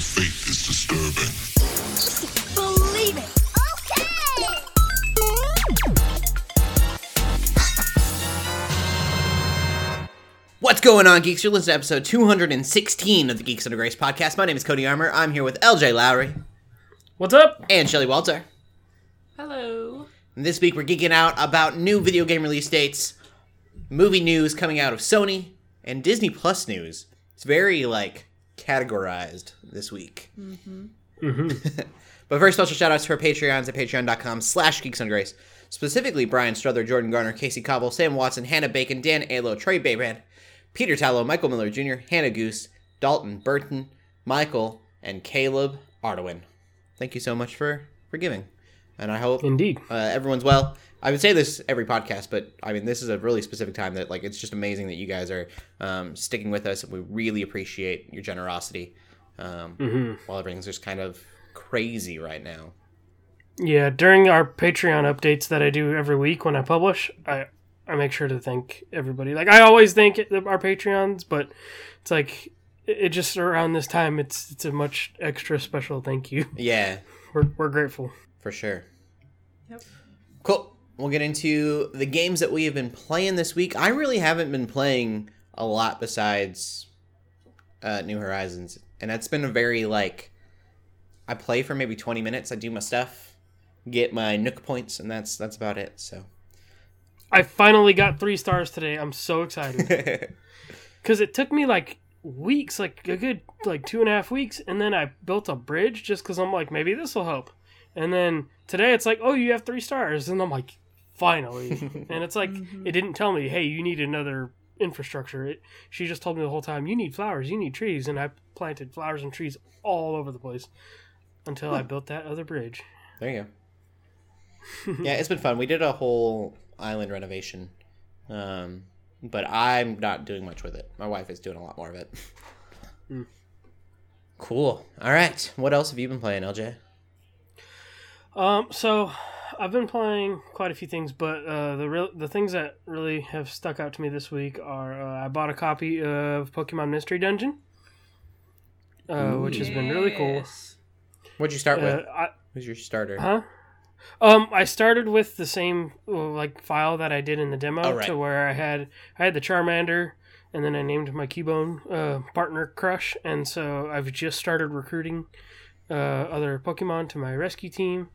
The faith is disturbing. Believe it. Okay. What's going on, geeks? You're listening to episode 216 of the Geeks Under Grace podcast. My name is Cody Armour. I'm here with LJ Lowry What's up? and Shelly Walter. Hello. And this week we're geeking out about new video game release dates, movie news coming out of Sony, and Disney Plus news. It's very like categorized this week. but very special shout outs to our Patreons at patreon.com slash geeks under grace. Specifically Brian Struther, Jordan Garner, Casey Cobble, Sam Watson, Hannah Bacon, Dan Alo, Trey Baybrand, Peter Tallow, Michael Miller Jr., Hannah Goose, Dalton Burton, Michael, and Caleb Ardoin. Thank you so much for, for giving. And I hope Indeed. uh, everyone's well. I would say this every podcast, but I mean, this is a really specific time that like it's just amazing that you guys are um, sticking with us. And we really appreciate your generosity um, while everything's just kind of crazy right now. Yeah, during our Patreon updates that I do every week when I publish, I I make sure to thank everybody. Like I always thank our Patreons, but it's like it it just around this time it's it's a much extra special thank you. Yeah, We're we're grateful. for sure. Yep. Cool. We'll get into the games that we have been playing this week. I really haven't been playing a lot besides uh, New Horizons, and that's been a very like I play for maybe twenty minutes. I do my stuff, get my Nook points, and that's that's about it. So. I finally got three stars today. I'm so excited because it took me like weeks, like a good like two and a half weeks, and then I built a bridge just because I'm like maybe this will help. And then today it's like, oh, you have three stars, and I'm like, finally. and it's like it didn't tell me, hey, you need another infrastructure. It, she just told me the whole time, you need flowers, you need trees, and I planted flowers and trees all over the place until I built that other bridge. There you go. yeah, it's been fun. We did a whole island renovation, um, but I'm not doing much with it. My wife is doing a lot more of it. Cool. All right. What else have you been playing, LJ? Um, so I've been playing quite a few things, but uh, the real the things that really have stuck out to me this week are uh, I bought a copy of Pokemon Mystery Dungeon, uh, which has been really cool. What'd you start Uh, with? I, Who's your starter? huh? Um, I started with the same uh, like file that I did in the demo, Oh, right. to where I had I had the Charmander, and then I named my Cubone uh, partner Crush, and so I've just started recruiting uh, other Pokemon to my rescue team,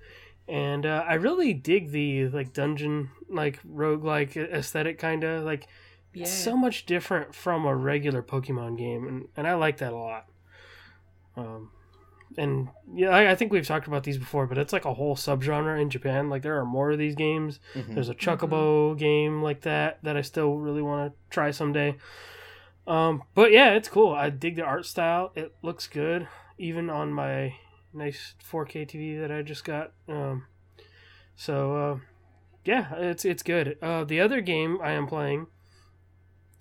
and uh, I really dig the like dungeon like roguelike aesthetic kind of like Yeah. it's so much different from a regular Pokemon game, and, and I like that a lot. Um, and yeah, I, I think we've talked about these before, but it's like a whole subgenre in Japan. Like there are more of these games. Mhm. There's a Chocobo game like that that I still really want to try someday. Um, but yeah, it's cool. I dig the art style. It looks good, even on my nice 4K TV that I just got. Um, so uh, yeah, it's it's good. Uh, the other game I am playing,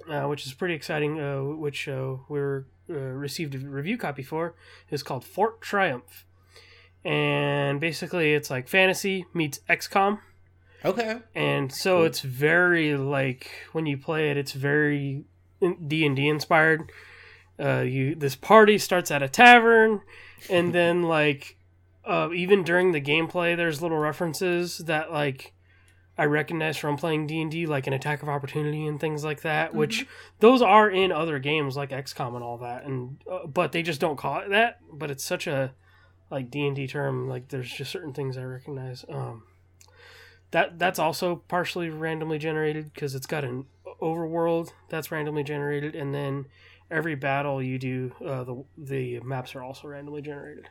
uh, which is pretty exciting, uh, which uh, we were uh, received a review copy for, is called Fort Triumph, and basically it's like fantasy meets XCOM Okay. and so it's very like when you play it it's very d&d inspired uh, you this party starts at a tavern and then like uh, even during the gameplay there's little references that like i recognize from playing d&d like an attack of opportunity and things like that which those are in other games like xcom and all that and uh, but they just don't call it that but it's such a like d&d term like there's just certain things i recognize um that that's also partially randomly generated because it's got an overworld that's randomly generated and then every battle you do uh, the the maps are also randomly generated.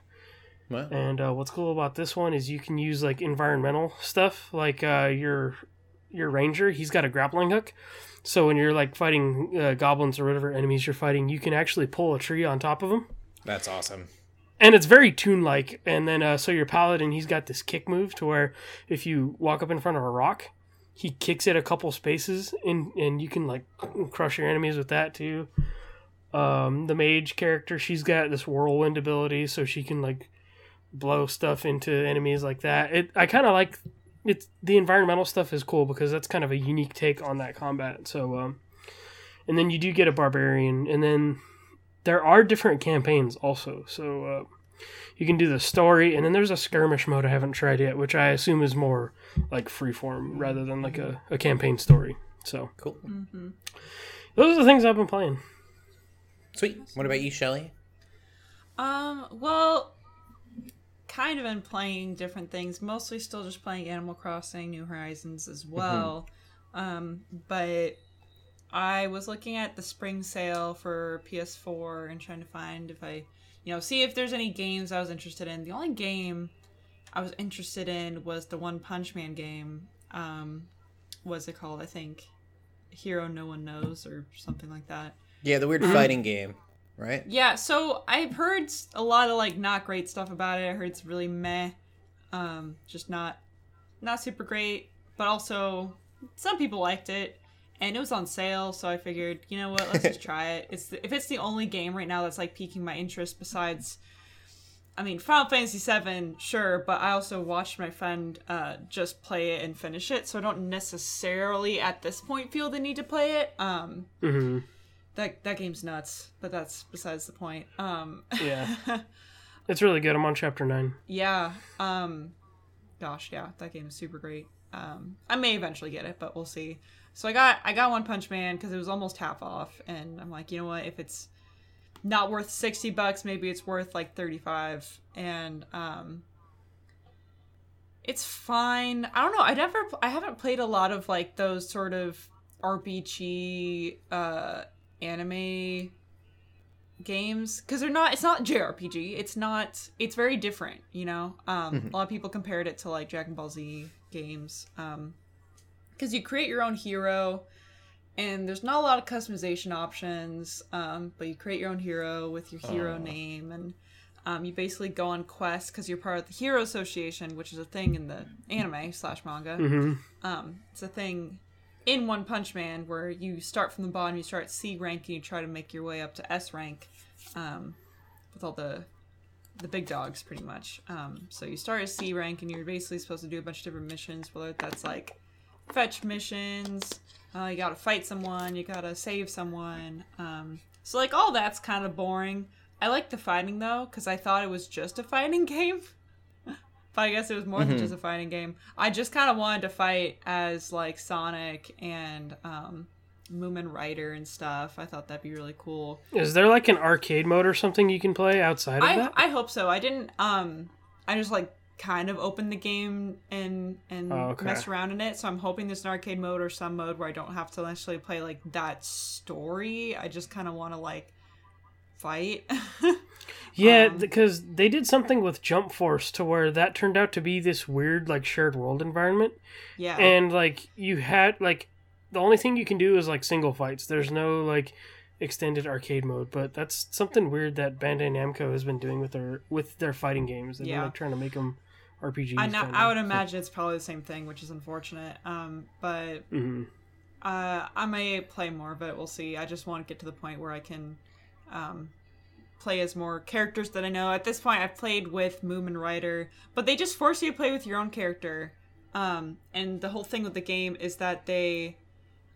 Well, and uh, what's cool about this one is you can use like environmental stuff like uh, your your ranger he's got a grappling hook. So when you're like fighting uh, goblins or whatever enemies you're fighting you can actually pull a tree on top of them that's awesome. and it's very tune like and then uh, so your paladin he's got this kick move to where if you walk up in front of a rock he kicks it a couple spaces and and you can like crush your enemies with that too um, the mage character she's got this whirlwind ability so she can like blow stuff into enemies like that it i kind of like it's the environmental stuff is cool because that's kind of a unique take on that combat so um and then you do get a barbarian and then there are different campaigns also. So uh, you can do the story, and then there's a skirmish mode I haven't tried yet, which I assume is more like freeform rather than like a, a campaign story. So Cool. those are the things I've been playing. Sweet. What about you, Shelly? Um, well, kind of been playing different things. Mostly still just playing Animal Crossing, New Horizons as well. Um, but I was looking at the spring sale for PS4 and trying to find if I, you know, see if there's any games I was interested in. The only game I was interested in was the One Punch Man game. Um, what's it called? I think Hero No One Knows or something like that. Yeah, the weird fighting game, right? Yeah, so I've heard a lot of like not great stuff about it. I heard it's really meh, um, just not not super great. But also, some people liked it, and it was on sale. So I figured, you know what, let's just try it. It's the, if it's the only game right now that's like piquing my interest besides. I mean, Final Fantasy VII, sure, but I also watched my friend uh, just play it and finish it, so I don't necessarily at this point feel the need to play it. Um, hmm that that game's nuts, but that's besides the point. Um Yeah, it's really good. I'm on chapter nine. yeah. Um gosh, yeah, that game is super great. Um I may eventually get it, but we'll see. So I got I got One Punch Man cuz it was almost half off and I'm like, you know what, if it's not worth 60 bucks, maybe it's worth like 35 and um it's fine. I don't know. I never I haven't played a lot of like those sort of RPG uh anime games because they're not it's not jrpg it's not it's very different you know? Um a lot of people compared it to like dragon ball z games um because you create your own hero and there's not a lot of customization options um but you create your own hero with your hero name and um, you basically go on quests because you're part of the hero association which is a thing in the anime slash manga. Hmm um, it's a thing in One Punch Man where you start from the bottom, you start C rank, and you try to make your way up to S rank, um, with all the the big dogs, pretty much. Um, so you start at C rank, and you're basically supposed to do a bunch of different missions, whether that's like fetch missions, uh, you gotta fight someone, you gotta save someone. Um, so like all that's kind of boring. I like the fighting though, because I thought it was just a fighting game. But I guess it was more than just a fighting game. I just kind of wanted to fight as like Sonic and um, Mumen Rider and stuff. I thought that'd be really cool. Is there like an arcade mode or something you can play outside of I that? I hope so. I didn't. Um, I just like kind of opened the game and and Oh, okay. messed around in it. So I'm hoping there's an arcade mode or some mode where I don't have to necessarily play like that story. I just kind of want to like fight. Yeah, Um, because they did something with Jump Force to where that turned out to be this weird like shared world environment, yeah. and like you had like the only thing you can do is like single fights. There's no like extended arcade mode, but that's something weird that Bandai Namco has been doing with their with their fighting games. They've Yeah. been like trying to make them RPGs. I, know, kinda. I would imagine it's probably the same thing, which is unfortunate. Um, but Mhm. Uh, I may play more of it. We'll see. I just want to get to the point where I can um, play as more characters that I know. At this point, I've played with Mumen Rider, but they just force you to play with your own character. Um, and the whole thing with the game is that they,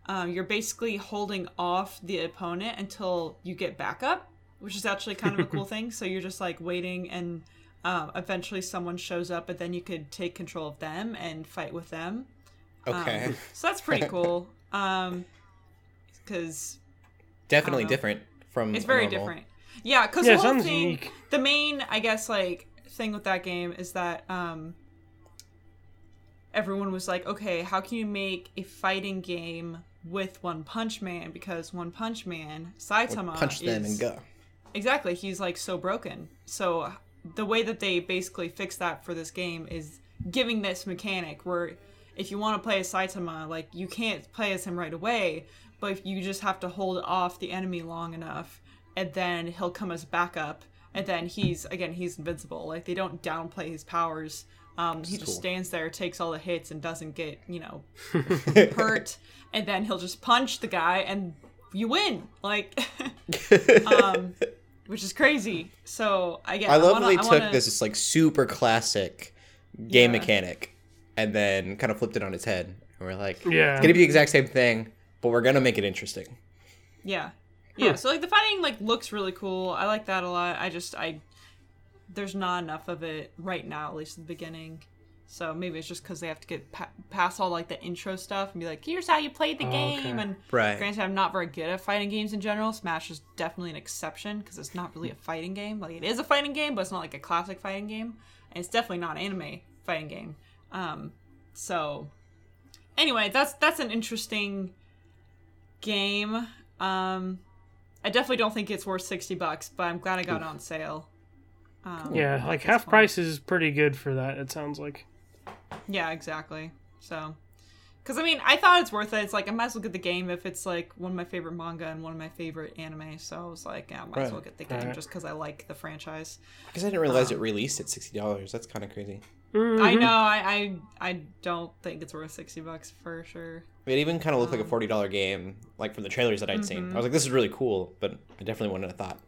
um, you're basically holding off the opponent until you get backup, which is actually kind of a cool thing. So you're just like waiting, and um, eventually someone shows up, but then you could take control of them and fight with them. Okay. Um, so that's pretty cool. Um, because Definitely different from it's very normal. different. Yeah, because Yeah, the whole thing, unique. the main, I guess, like thing with that game is that um, everyone was like, okay, how can you make a fighting game with One Punch Man? Because One Punch Man, Saitama, Punch them is- and go. Exactly, he's like so broken. So the way that they basically fix that for this game is giving this mechanic where if you want to play as Saitama, like you can't play as him right away, but if you just have to hold off the enemy long enough, and then he'll come as backup, and then he's again he's invincible. Like they don't downplay his powers. Um, he just cool. stands there, takes all the hits, and doesn't get you know hurt, and then he'll just punch the guy, and you win. Like. um, which is crazy. So I get. I love wanna, that they took wanna- this just like super classic game Yeah. mechanic and then kind of flipped it on its head. And we're like, Yeah. it's gonna be the exact same thing, but we're gonna make it interesting. Yeah, Yeah, so like the fighting like looks really cool. I like that a lot. I just I there's not enough of it right now, at least in the beginning. So maybe it's just because they have to get pa- past all like the intro stuff and be like, here's how you played the Oh, game. okay. And Right. granted, I'm not very good at fighting games in general. Smash is definitely an exception because it's not really a fighting game. Like it is a fighting game, but it's not like a classic fighting game, and it's definitely not an anime fighting game. Um, so anyway, that's that's an interesting game. Um, I definitely don't think it's worth sixty bucks, but I'm glad I got it on sale. Um, Yeah, like half point. price is pretty good for that. It sounds like. Yeah, exactly. So, because I mean, I thought it's worth it. It's like I might as well get the game if it's like one of my favorite manga and one of my favorite anime. So I was like, yeah, I might as well get the game Right. just because I like the franchise. Because I didn't realize it released at sixty dollars. That's kind of crazy. I Mhm. know. I, I I don't think it's worth sixty bucks for sure. It even kind of looked like a forty dollar game, like from the trailers that I'd seen. I was like, "This is really cool," but I definitely wouldn't have thought.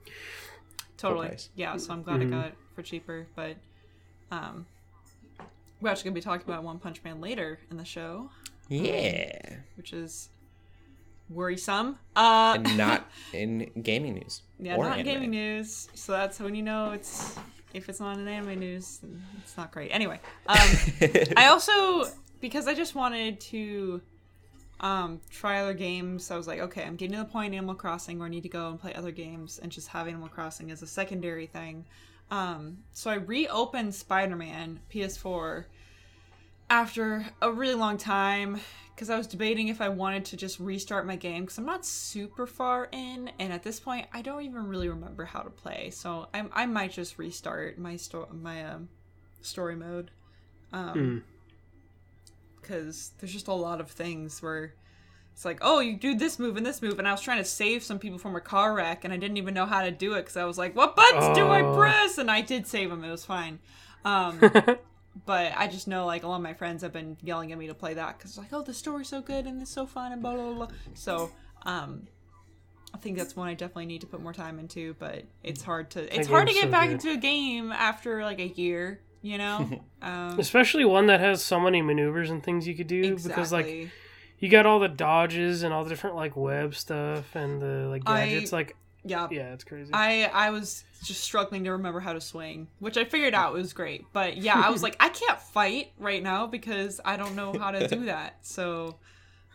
Totally. Yeah. So I'm glad I got it for cheaper. But um, we're actually gonna be talking about One Punch Man later in the show, Yeah, which is worrisome. Uh, and not in gaming news. Yeah, not anime. gaming news. So that's when you know it's if it's not in anime news, it's not great. Anyway, um, I also because I just wanted to um, try other games. I was like, okay, I'm getting to the point in Animal Crossing where I need to go and play other games and just have Animal Crossing as a secondary thing. Um, so I reopened Spider-Man PS4 after a really long time because I was debating if I wanted to just restart my game because I'm not super far in, and at this point, I don't even really remember how to play. So I, I might just restart my sto- my um, story mode, um, because there's just a lot of things where it's like, oh, you do this move and this move, and I was trying to save some people from a car wreck, and I didn't even know how to do it because I was like, what buttons do I Oh. press? And I did save them; it was fine. Um, but I just know like a lot of my friends have been yelling at me to play that because like, oh, the story's so good and it's so fun and blah blah blah. So, um, I think that's one I definitely need to put more time into. But it's hard to it's hard to get so back good. into a game after like a year. You know, um, Especially one that has so many maneuvers and things you could do exactly. because like you got all the dodges and all the different like web stuff and the like I- gadgets. like yeah. yeah, it's crazy. I I was just struggling to remember how to swing, which I figured out was great. But yeah, I was like, I can't fight right now because I don't know how to do that. So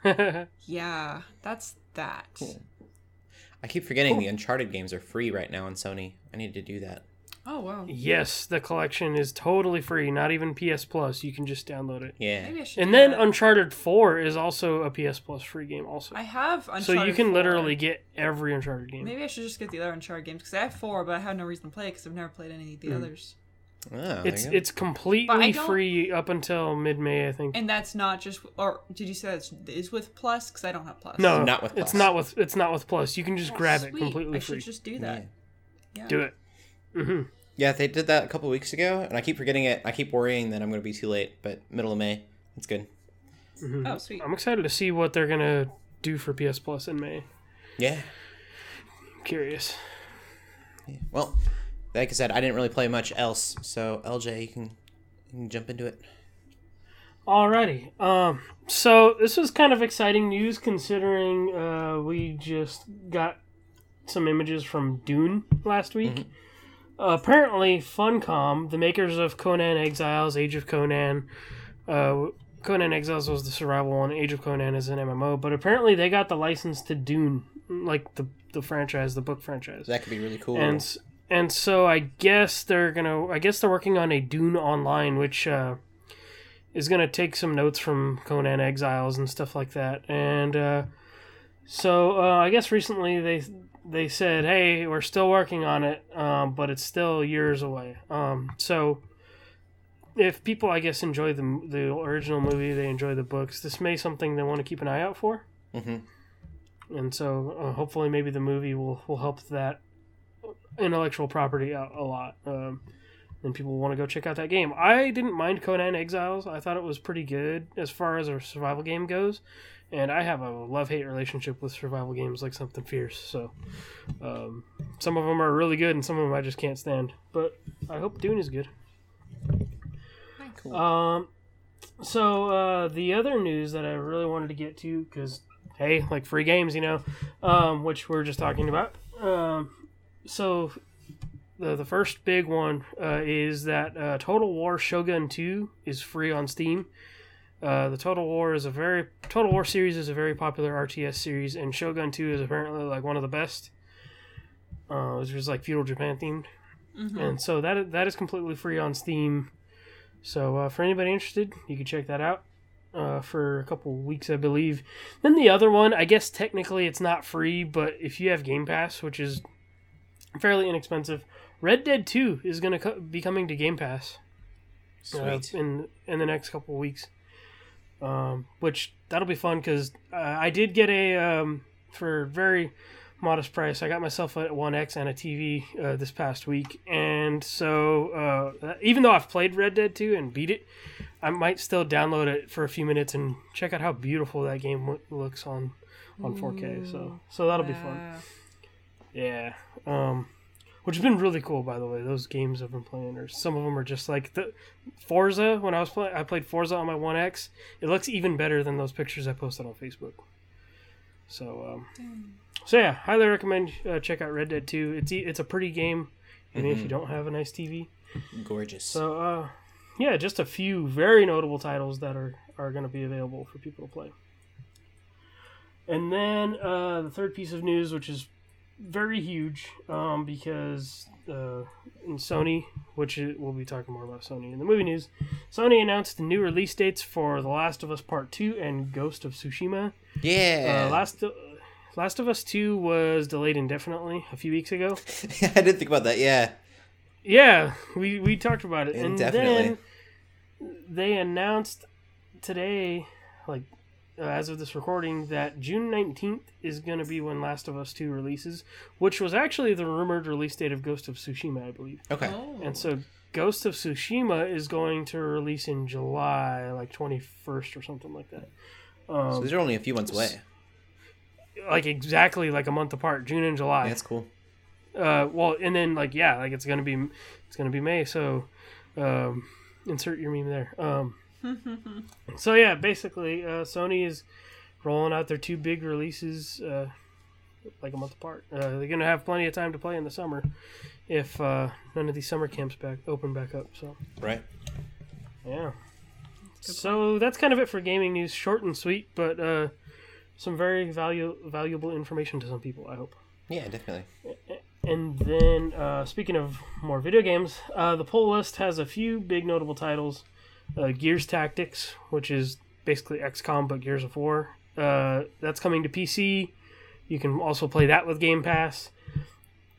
yeah, that's that. I keep forgetting the Uncharted games are free right now on Sony. I need to do that. Oh wow. yes, the collection is totally free. Not even PS Plus. You can just download it. Yeah. Maybe I should. And do then that. Uncharted Four is also a PS Plus free game. Also, I have Uncharted so you can 4. literally get every Uncharted game. Maybe I should just get the other Uncharted games because I have four, but I have no reason to play because I've never played any of the others. Oh, there It's you go. it's But I completely don't- free up until mid May, I think. And that's not just, or did you say that is with Plus? Because I don't have Plus. no, Not with it's not with it's not with Plus. You can just Oh, grab it sweet. completely I free. should just do that. Yeah. Do it. hmm Yeah, they did that a couple weeks ago, and I keep forgetting it. I keep worrying that I'm going to be too late, but middle of May, it's good. Oh, sweet. I'm excited to see what they're gonna do for PS Plus in May. Yeah. I'm curious. Well, like I said, I didn't really play much else, so LJ, you can, you can jump into it. Alrighty. Um. So this was kind of exciting news considering uh, we just got some images from Dune last week. Apparently, Funcom, the makers of Conan Exiles, Age of Conan, uh, Conan Exiles was the survival one. Age of Conan is an MMO, but apparently they got the license to Dune, like the the franchise, the book franchise. That could be really cool. and and so I guess they're gonna. I guess they're working on a Dune Online, which uh, is gonna take some notes from Conan Exiles and stuff like that. And uh, so uh, I guess recently they they said, "Hey, we're still working on it, um, but it's still years away." Um, so if people, I guess, enjoy the the original movie, they enjoy the books. This may something they want to keep an eye out for. hmm And so uh, hopefully maybe the movie will, will help that intellectual property out a lot. Um, and people want to go check out that game. I didn't mind Conan Exiles. I thought it was pretty good as far as a survival game goes. And I have a love hate relationship with survival games like something fierce. So um, some of them are really good and some of them I just can't stand. But I hope Dune is good. Cool. Um, so uh, the other news that I really wanted to get to because hey, like free games, you know, um, which we are just talking about. Um, so the the first big one uh, is that uh, Total War Shogun Two is free on Steam. Uh, the Total War is a very Total War series is a very popular RTS series, and Shogun Two is apparently like one of the best. Uh, it was like feudal Japan themed, and so that that is completely free on Steam. So uh, for anybody interested, you can check that out uh, for a couple weeks, I believe. Then the other one, I guess technically it's not free, but if you have Game Pass, which is fairly inexpensive, Red Dead Two is going to co- be coming to Game Pass uh, Sweet. in in the next couple weeks. Um, which that'll be fun because uh, I did get a um, for very modest price. I got myself a One X and a TV uh, this past week, and so uh, even though I've played Red Dead Two and beat it, I might still download it for a few minutes and check out how beautiful that game lo- looks on on 4K. So so that'll be fun. Yeah. Yeah. Um, which has been really cool, by the way. Those games I've been playing, or some of them are just like the Forza. When I was playing, I played Forza on my One X. It looks even better than those pictures I posted on Facebook. So, um, so yeah, highly recommend uh, check out Red Dead Two. It's e- it's a pretty game, even if you don't have a nice TV. Gorgeous. So, uh, yeah, just a few very notable titles that are, are going to be available for people to play. And then uh, the third piece of news, which is very huge, um, because uh, in Sony, which i- we'll be talking more about Sony in the movie news, Sony announced the new release dates for The Last of Us Part 2 and Ghost of Tsushima. yeah. Uh, Last, Last of Us 2 was delayed indefinitely a few weeks ago. I didn't think about that. Yeah. Yeah, we we talked about it, and Indefinitely. then they announced today, like uh, as of this recording, that June nineteenth is going to be when Last of Us Two releases, which was actually the rumored release date of Ghost of Tsushima, I believe. Okay. Oh. And so Ghost of Tsushima is going to release in July, like twenty first or something like that. So Um, these are only a few months away. like exactly like a month apart, June and July. Yeah, that's cool. uh well and then like yeah like it's gonna be it's gonna be may so um insert your meme there um so yeah basically uh sony is rolling out their two big releases uh like a month apart uh, they're gonna have plenty of time to play in the summer if uh none of these summer camps back open back up so Right. yeah so that's kind of it for gaming news short and sweet but uh some very value valuable information to some people i hope Yeah, definitely. and then, uh, speaking of more video games, uh, the poll list has a few big notable titles. Uh, Gears Tactics, which is basically XCOM but Gears of War. Uh, that's coming to PC. You can also play that with Game Pass.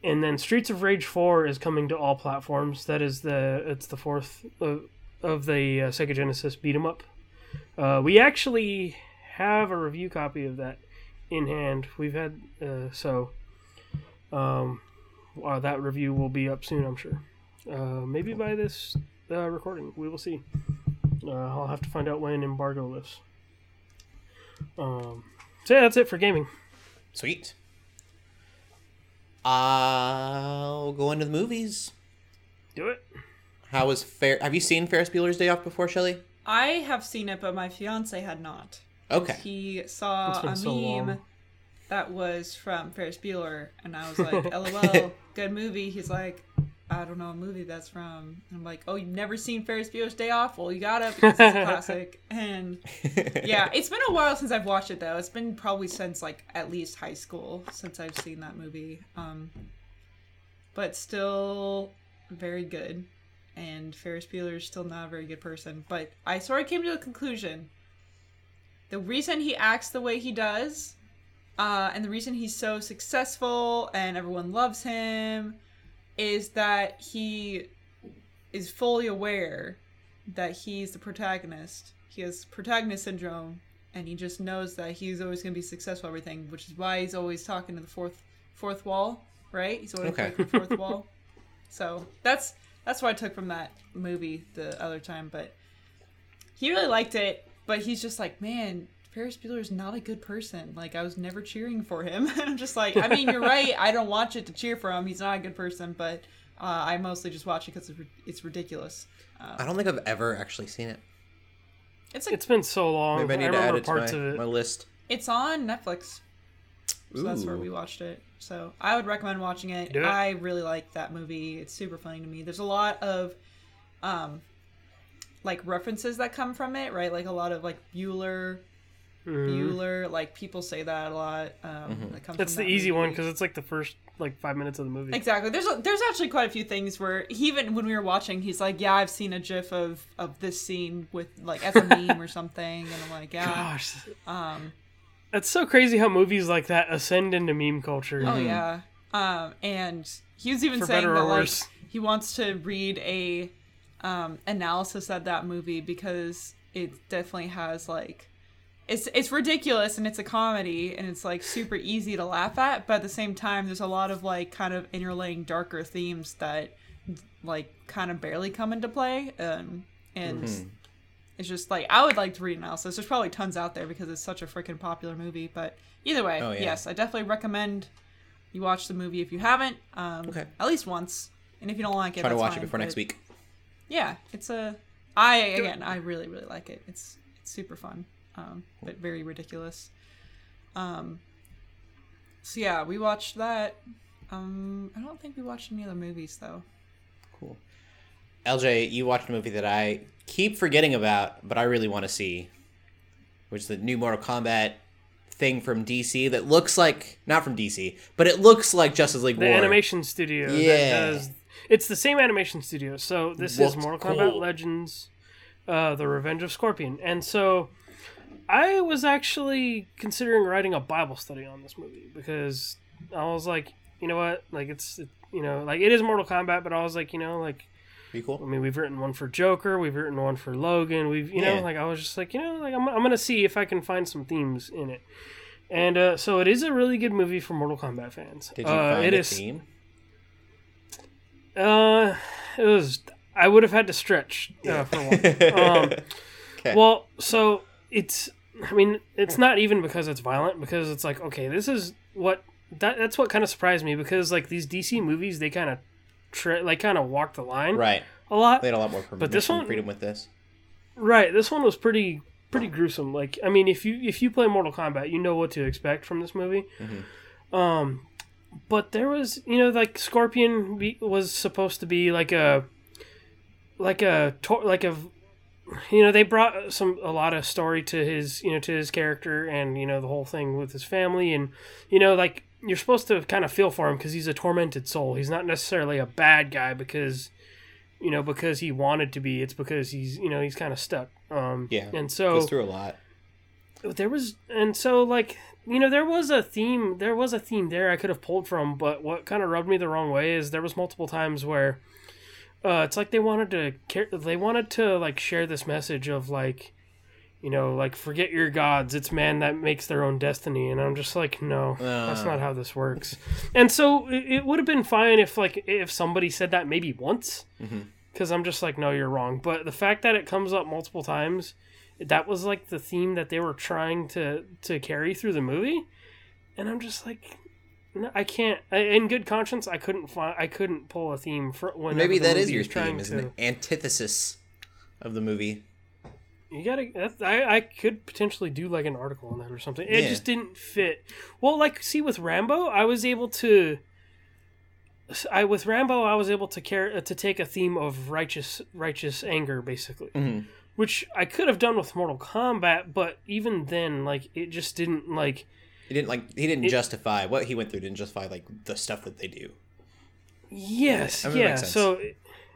And then Streets of Rage 4 is coming to all platforms. That is the it's the fourth uh, of the uh, Sega Genesis beat 'em up. Uh, we actually have a review copy of that in hand. We've had uh, so um, uh, that review will be up soon, I'm sure. Maybe by this recording, we will see. Uh, I'll have to find out when embargo lifts. Um, so yeah, that's it for gaming. Sweet. I'll go into the movies. Do it. How was Fair? Have you seen Ferris Bueller's Day Off before, Shelley? I have seen it, but my fiance had not. Okay. He saw a so meme long. that was from Ferris Bueller, and I was like, "LOL, good movie." He's like, "I don't know a movie that's from." I'm like, "Oh, you've never seen Ferris Bueller's Day Off? Well, you gotta because it's a classic." And yeah, it's been a while since I've watched it though. It's been probably since like at least high school since I've seen that movie. Um, but still very good. And Ferris Bueller is still not a very good person. But I sort of came to a conclusion the reason he acts the way he does, uh, and the reason he's so successful and everyone loves him, is that he is fully aware that he's the protagonist. He has protagonist syndrome, and he just knows that he's always going to be successful. at Everything, which is why he's always talking to the fourth fourth wall, right? He's always Okay. the fourth wall. So that's that's what I took from that movie the other time. But he really liked it, but he's just like, man, Ferris Bueller is not a good person. Like I was never cheering for him. and I'm just like, I mean, you're right. I don't watch it to cheer for him. He's not a good person, but uh, I mostly just watch it because it's, ri- it's ridiculous. I don't think I've ever actually seen it. It's like It's been so long. Maybe I need to remember add it to parts my, of it. my list. It's on Netflix. So that's where we watched it. So I would recommend watching it. Do it. I really like that movie. It's super funny to me. There's a lot of um like references that come from it, right? Like a lot of like Bueller, Mhm. Bueller, like people say that a lot. Um Mm-hmm. that comes That's from the that easy one because it's like the first like five minutes of the movie. Exactly. There's a, there's actually quite a few things where he, even when we were watching, he's like, "Yeah, I've seen a GIF of of this scene with like as a meme or something," and I'm like, "Yeah." Gosh, Um, that's so crazy how movies like that ascend into meme culture. oh yeah. Um, and he was even For saying that like he wants to read a um analysis of that movie because it definitely has like it's it's ridiculous and it's a comedy and it's like super easy to laugh at, but at the same time there's a lot of like kind of interlaying darker themes that like kind of barely come into play. Um and Mm-hmm. it's just like I would like to read analysis. There's probably tons out there because it's such a freaking popular movie. But either way, Oh, yeah. yes, I definitely recommend you watch the movie if you haven't. Um, Okay. At least once, and if you don't like it, Try to watch fine, it before next week. Yeah, it's a. I again, I really really like it. It's it's super fun, um, but very ridiculous. Um. So yeah, we watched that. Um, I don't think we watched any other movies though. Cool. LJ, you watched a movie that I keep forgetting about, but I really want to see, which is the new Mortal Kombat thing from DC that looks like not from DC, but it looks like Justice League the War. animation studio Yeah. that does it's the same animation studio so this is mortal cool. kombat legends uh, the revenge of scorpion and so i was actually considering writing a bible study on this movie because i was like you know what like it's it, you know like it is mortal kombat but i was like you know like Be cool. I mean, we've written one for Joker, we've written one for Logan. We've, you know, like I was just like, you know, like I'm, I'm gonna see if I can find some themes in it. And uh, so it is a really good movie for Mortal Kombat fans. Did you uh, find it a is- theme? Uh, it was. I would have had to stretch uh, for one. um, Okay. well, so it's. I mean, it's not even because it's violent. Because it's like, okay, this is what that. That's what kind of surprised me. Because like these DC movies, they kind of, tra- like kind of walk the line right. a lot. They had a lot more permission, But this one- freedom with this. Right. This one was pretty pretty gruesome. Like, I mean, if you if you play Mortal Kombat, you know what to expect from this movie. Um, but there was, you know, like Scorpion be, was supposed to be like a like a tor- like a you know they brought some a lot of story to his you know to his character and you know the whole thing with his family and you know like you're supposed to kind of feel for him because he's a tormented soul he's not necessarily a bad guy because you know because he wanted to be it's because he's you know he's kind of stuck um Yeah. and so Goes through a lot. there was and so like you know there was a theme there was a theme there i could have pulled from but what kind of rubbed me the wrong way is there was multiple times where uh it's like they wanted to care they wanted to like share this message of like you know like forget your gods. It's man that makes their own destiny. And i'm just like no that's Uh. not how this works. And so it, it would have been fine if like if somebody said that maybe once. Because i'm just like no you're wrong. But the fact that it comes up multiple times that was like the theme that they were trying to to carry through the movie. And i'm just like no, i can't I, in good conscience i couldn't find i couldn't pull a theme for when Maybe that is your theme, is to an antithesis of the movie. you gotta I, I could potentially do like an article on that or something it Yeah. just didn't fit well like see with rambo i was able to I with Rambo, I was able to care to take a theme of righteous righteous anger, basically, Mhm. which I could have done with Mortal Kombat, but even then, like it just didn't like. He didn't like. He didn't It- justify what he went through. Didn't justify like the stuff that they do. Yes, I mean, yeah. So,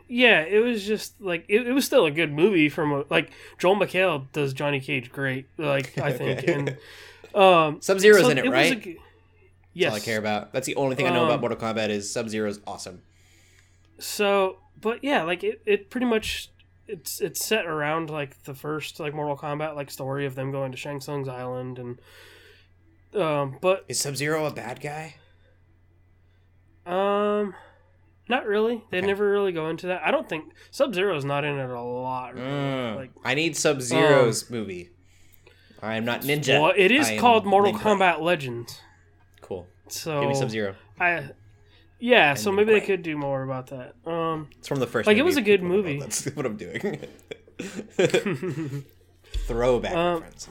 yeah, it was just like it, it was still a good movie from a, like Joel McHale does Johnny Cage great, like I think, and um, Sub Zero's so in it, was right? a g- That's yes, all I care about. That's the only thing I know Um, about Mortal Kombat is Sub Zero's awesome. So, but yeah, like it, it pretty much it's it's set around like the first like Mortal Kombat like story of them going to Shang Tsung's island and um, but Is Sub Zero a bad guy? um, not really. They Okay. never really go into that. I don't think Sub Zero's not in it a lot. Really. Mm. Like, I need Sub Zero's movie. I am not ninja. well, it is I called Mortal Kuei. Kombat Legends. Cool. So Give me Sub Zero. I, yeah. So And maybe they could do more about that. Um, It's from the first. Like, it was a good people don't know. movie. That's what I'm doing. Throwback Um, reference.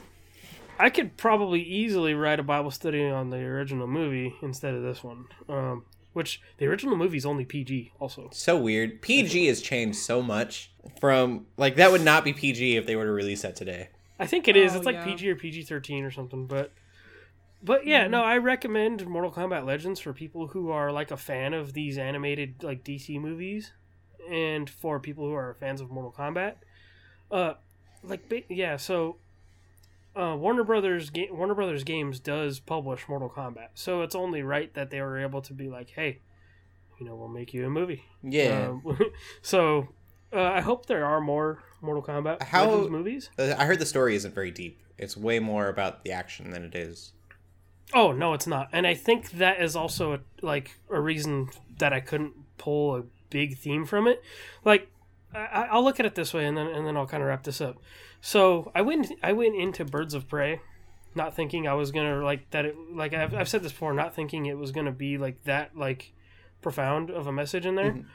I could probably easily write a Bible study on the original movie instead of this one. Um, which the original movie is only PG, also. So weird. PG has changed so much from like that would not be PG if they were to release that today. I think it is. Oh, it's like yeah. PG or PG thirteen or something. But but yeah, no, I recommend Mortal Kombat Legends for people who are like a fan of these animated like DC movies, and for people who are fans of Mortal Kombat. Uh, like yeah, so. Uh, Warner Brothers ga- Warner Brothers Games does publish Mortal Kombat, so it's only right that they were able to be like, "Hey, you know, we'll make you a movie." Yeah. Um, so, uh, I hope there are more Mortal Kombat How- movies. Uh, I heard the story isn't very deep. It's way more about the action than it is. Oh no, it's not. And I think that is also a, like a reason that I couldn't pull a big theme from it. Like I, I'll look at it this way, and then and then I'll kind of wrap this up. So I went I went into Birds of Prey, not thinking I was gonna like that. It, like I've, I've said this before, not thinking it was gonna be like that like profound of a message in there. Mm-hmm.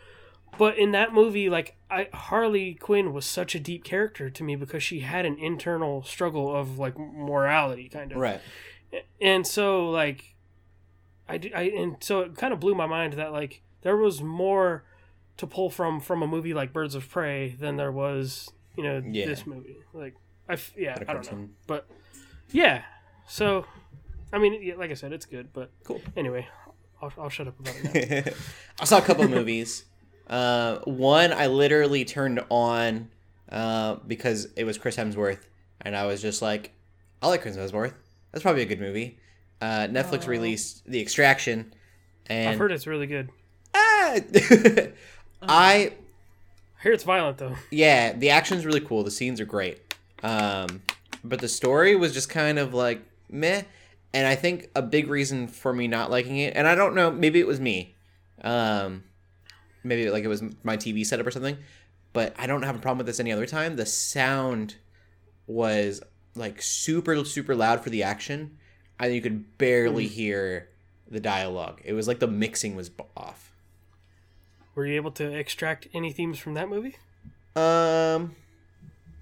But in that movie, like I, Harley Quinn was such a deep character to me because she had an internal struggle of like morality, kind of Right. and so like I, I and so it kind of blew my mind that like there was more to pull from from a movie like Birds of Prey than there was you know Yeah. this movie like I f- yeah i don't know but yeah so I mean like I said it's good but Cool. anyway I'll, I'll shut up about it now. I saw a couple movies. Uh, one I literally turned on uh, because it was Chris Hemsworth, and I was just like, I like Chris Hemsworth. That's probably a good movie. Uh, Netflix released The Extraction, and I've heard it's really good Ah! I Hear it's violent though yeah, the action's really cool. The scenes are great. Um, but the story was just kind of like meh. And I think a big reason for me not liking it, and I don't know, maybe it was me. Um, maybe like it was my TV setup or something. But I don't have a problem with this any other time. The sound was like super super loud for the action, and you could barely hear the dialogue. It was like the mixing was off. Were you able to extract any themes from that movie Um,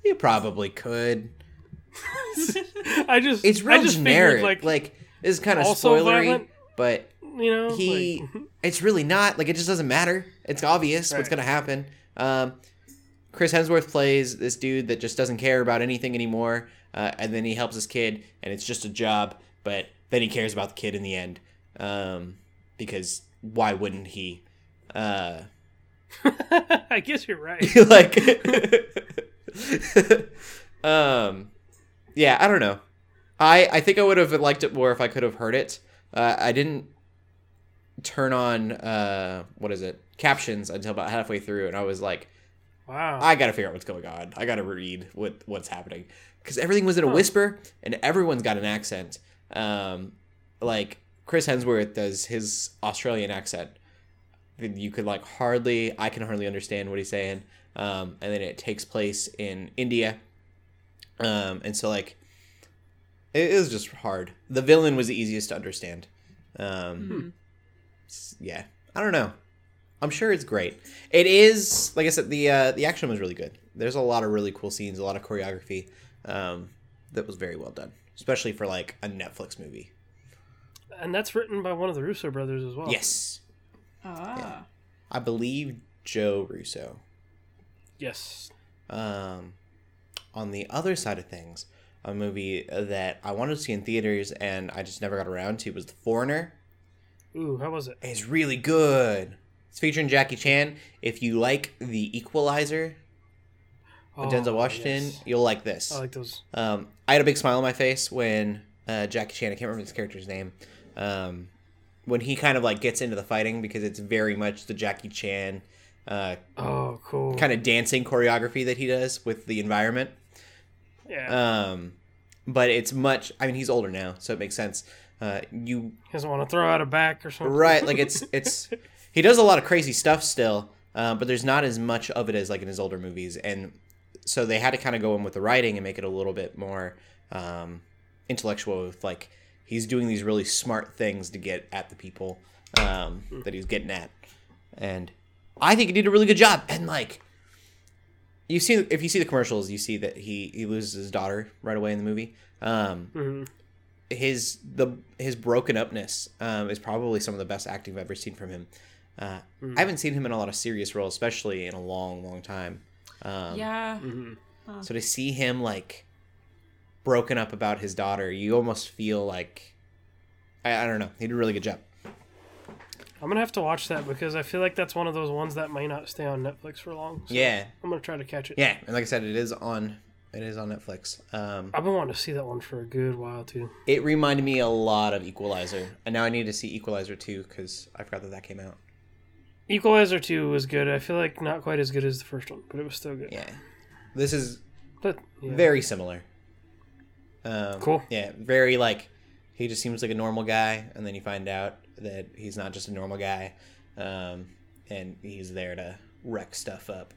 you probably could. I just It's real I just generic. figured, like, like this is kind of spoilery, violent? but you know he, like, it's really not. Like, it just doesn't matter. It's obvious what's gonna happen. Um, Chris Hemsworth plays this dude that just doesn't care about anything anymore, uh, and then he helps his kid, and it's just a job. But then he cares about the kid in the end, um, because why wouldn't he? Uh, I guess you're right. like um yeah i don't know. I i think i would have liked it more if i could have heard it. Uh, i didn't turn on uh what is it? Captions until about halfway through and i was like Wow. i gotta figure out what's going on. I gotta read what what's happening. Because everything was in a whisper and everyone's got an accent. Um like chris hemsworth does his australian accent you could like hardly i can hardly understand what he's saying um, and then it takes place in india. Um, and so like it is just hard. The villain was the easiest to understand. Um, s- yeah. I don't know. I'm sure it's great. It is like i said the uh, the action was really good. There's a lot of really cool scenes a lot of choreography um, that was very well done especially for like a netflix movie. And that's written by one of the Russo brothers as well. yes Ah. i believe joe russo Yes. Um, on the other side of things, a movie that I wanted to see in theaters and I just never got around to was The Foreigner. Ooh, how was it? It's really good. It's featuring Jackie Chan. If you like The Equalizer with Denzel Oh, Washington, yes. you'll like this. I like those. Um, I had a big smile on my face when uh, Jackie Chan, I can't remember his character's name, um, when he kind of like gets into the fighting because it's very much the Jackie Chan uh, Oh, cool. kind of dancing choreography that he does with the environment. yeah. Um, but it's much. I mean, he's older now, so it makes sense. Uh, you he doesn't want to throw out a back or something. right? Like it's it's he does a lot of crazy stuff still, uh, but there's not as much of it as like in his older movies, and so they had to kind of go in with the writing and make it a little bit more um, intellectual. With like he's doing these really smart things to get at the people um, that he's getting at, and I think he did a really good job. And like you see if you see the commercials, you see that he he loses his daughter right away in the movie. Um, Mhm. his the his broken upness um, is probably some of the best acting I've ever seen from him. Uh, I haven't seen him in a lot of serious roles, especially in a long, long time. Um, yeah. Mhm. So to see him like broken up about his daughter, you almost feel like I, I don't know. He did a really good job. I'm gonna have to watch that because I feel like that's one of those ones that might not stay on Netflix for long. So Yeah, I'm gonna try to catch it. yeah, and like I said, it is on it is on Netflix. Um, I've been wanting to see that one for a good while too. it reminded me a lot of Equalizer, and now I need to see Equalizer two because I forgot that that came out. Equalizer 2 was good. I feel like not quite as good as the first one, but it was still good. Yeah, this is But yeah. very similar. Um, Cool. Yeah, very like he just seems like a normal guy, and then you find out that he's not just a normal guy, um, and he's there to wreck stuff up.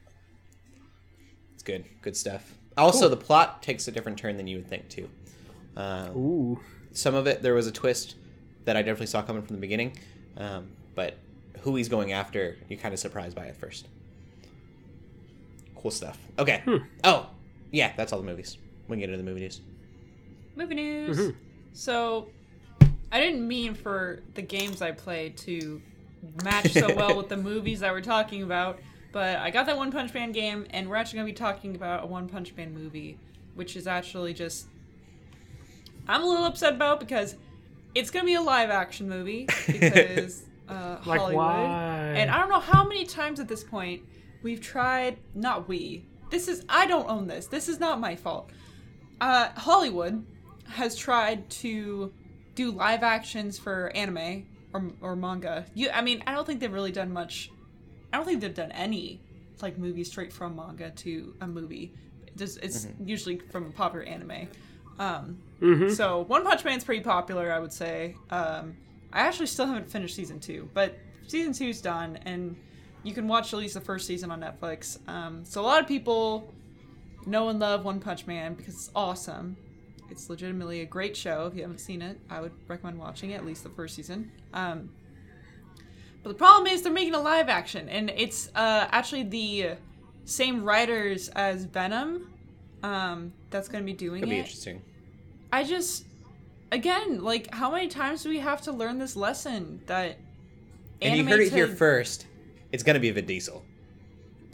It's good, good stuff. Also, Cool. the plot takes a different turn than you would think too. Um, Ooh. some of it there was a twist that I definitely saw coming from the beginning, um, but who he's going after, you're kind of surprised by at first. Cool stuff. Okay. Oh, yeah, that's all the movies. We can get into the movie news. Movie news. Mhm. So, I didn't mean for the games I played to match so well with the movies that we're talking about, but I got that One Punch Man game, and we're actually going to be talking about a One Punch Man movie, which is actually just. I'm a little upset about because it's going to be a live action movie because uh, Like Hollywood. why? And I don't know how many times at this point we've tried. Not we. This is. I don't own this. This is not my fault. Uh, Hollywood has tried to do live actions for anime or, or manga. You, I mean, I don't think they've really done much. I don't think they've done any like movies straight from manga to a movie. It's, it's usually from a popular anime. Um, Mhm. So One Punch Man's pretty popular, I would say. Um, I actually still haven't finished season two, but season two's done, and you can watch at least the first season on Netflix. Um, so a lot of people know and love One Punch Man because it's awesome. It's legitimately a great show. If you haven't seen it, I would recommend watching it, at least the first season. Um, but the problem is they're making a live action, and it's uh, actually the same writers as Venom um, that's going to be doing Could be it. interesting. I just, again, like, how many times do we have to learn this lesson that? And you heard it here first. It's gonna be Vin Diesel.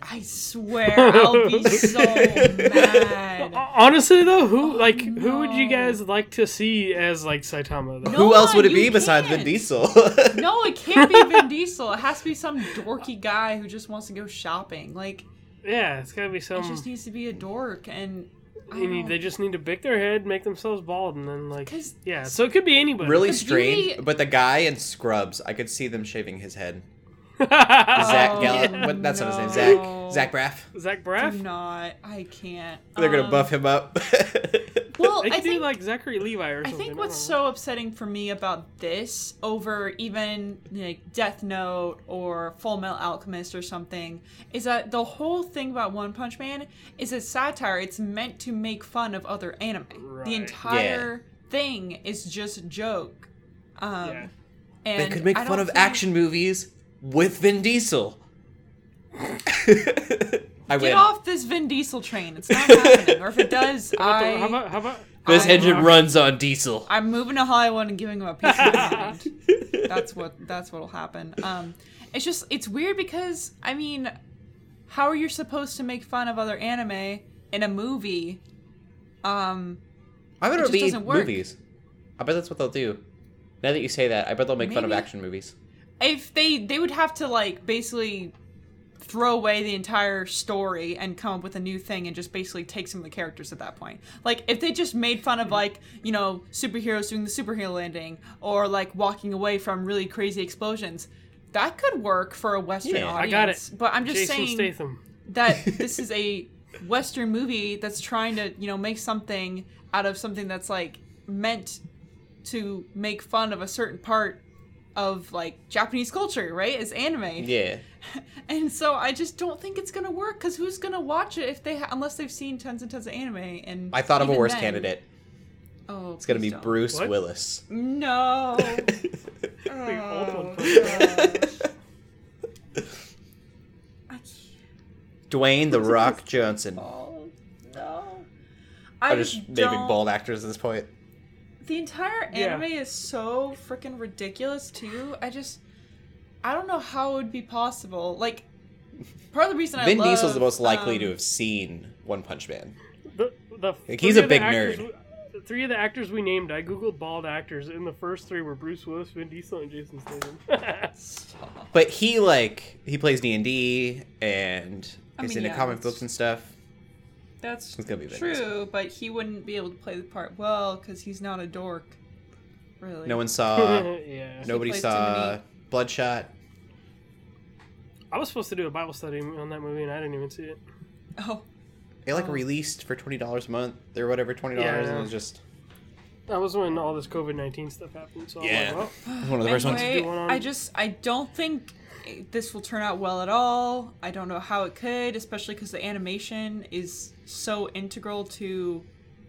I swear, I'll be so mad. Honestly though, who oh, like who would you guys like to see as like Saitama though? No. Who else would it you be besides Vin. Diesel? No, it can't be Vin Diesel. It has to be some dorky guy who just wants to go shopping. Like, Yeah, it's gotta be it just needs to be a dork, and I need- they just need to pick their head, make themselves bald, and then like yeah. So it could be anybody. really strange, but the guy in Scrubs, I could see them shaving his head. Zach Zach Oh, Galligan, what, that's not his name. Zach Zach Braff. Zach do Braff. not. I can't. They're gonna Um, buff him up. Well, They I do think like Zachary Levi or I something. I think what's so upsetting for me about this over even like Death Note or Full Metal Alchemist or something is that the whole thing about One Punch Man is a satire. It's meant to make fun of other anime. Right. The entire thing is just joke. Um, Yeah. and they could make I fun of think- action movies with Vin Diesel. I Get win. off this Vin Diesel train. It's not happening. Or if it does, How about, the- I, how about how about This I- engine runs on diesel. I'm moving to Hollywood and giving him a piece of my mind. That's what that's what'll happen. Um, it's just it's weird because I mean, how are you supposed to make fun of other anime in a movie? Um, I bet It it'll just be doesn't work. movies. I bet that's what they'll do. Now that you say that, I bet they'll make fun of action movies. If they they would have to like basically throw away the entire story and come up with a new thing and just basically take some of the characters at that point. Like if they just made fun of like, you know, superheroes doing the superhero landing or like walking away from really crazy explosions, that could work for a western Yeah, I audience. got it. But I'm just Jason saying Statham? that this is a western movie that's trying to, you know, make something out of something that's like meant to make fun of a certain part of like Japanese culture, right? Is anime. Yeah. And so I just don't think it's gonna work because who's gonna watch it if they ha- unless they've seen tons and tons of anime? And I thought of a even worse then- candidate. Oh, It's gonna be don't. Bruce What? Willis. No. Oh, ultimate gosh. I can't. Dwayne the Rock Johnson. Oh no! I I just just naming bald actors at this point. The entire Yeah. anime is so freaking ridiculous too. I just, I don't know how it would be possible. Like, part of the reason I Vin love, Diesel's the most likely um, to have seen One Punch Man. The, the Like, he's a big actors nerd. we- Three of the actors we named, I googled bald actors, and the first three were Bruce Willis, Vin Diesel, and Jason Statham. But he like he plays D and D and I is mean, into yeah, comic books and stuff. That's It's gonna be true, Diesel. but he wouldn't be able to play the part well because he's not a dork. Really. No one saw. yeah. nobody saw Bloodshot. I was supposed to do a Bible study on that movie, and I didn't even see it. Oh, It like Oh. released for twenty dollars a month or whatever, twenty dollars, Yeah, and it was just That was when all this COVID nineteen stuff happened. So Yeah. I'm like, well, one of the first ones. anyway, do one on- I just I don't think this will turn out well at all. I don't know how it could, especially because the animation is so integral to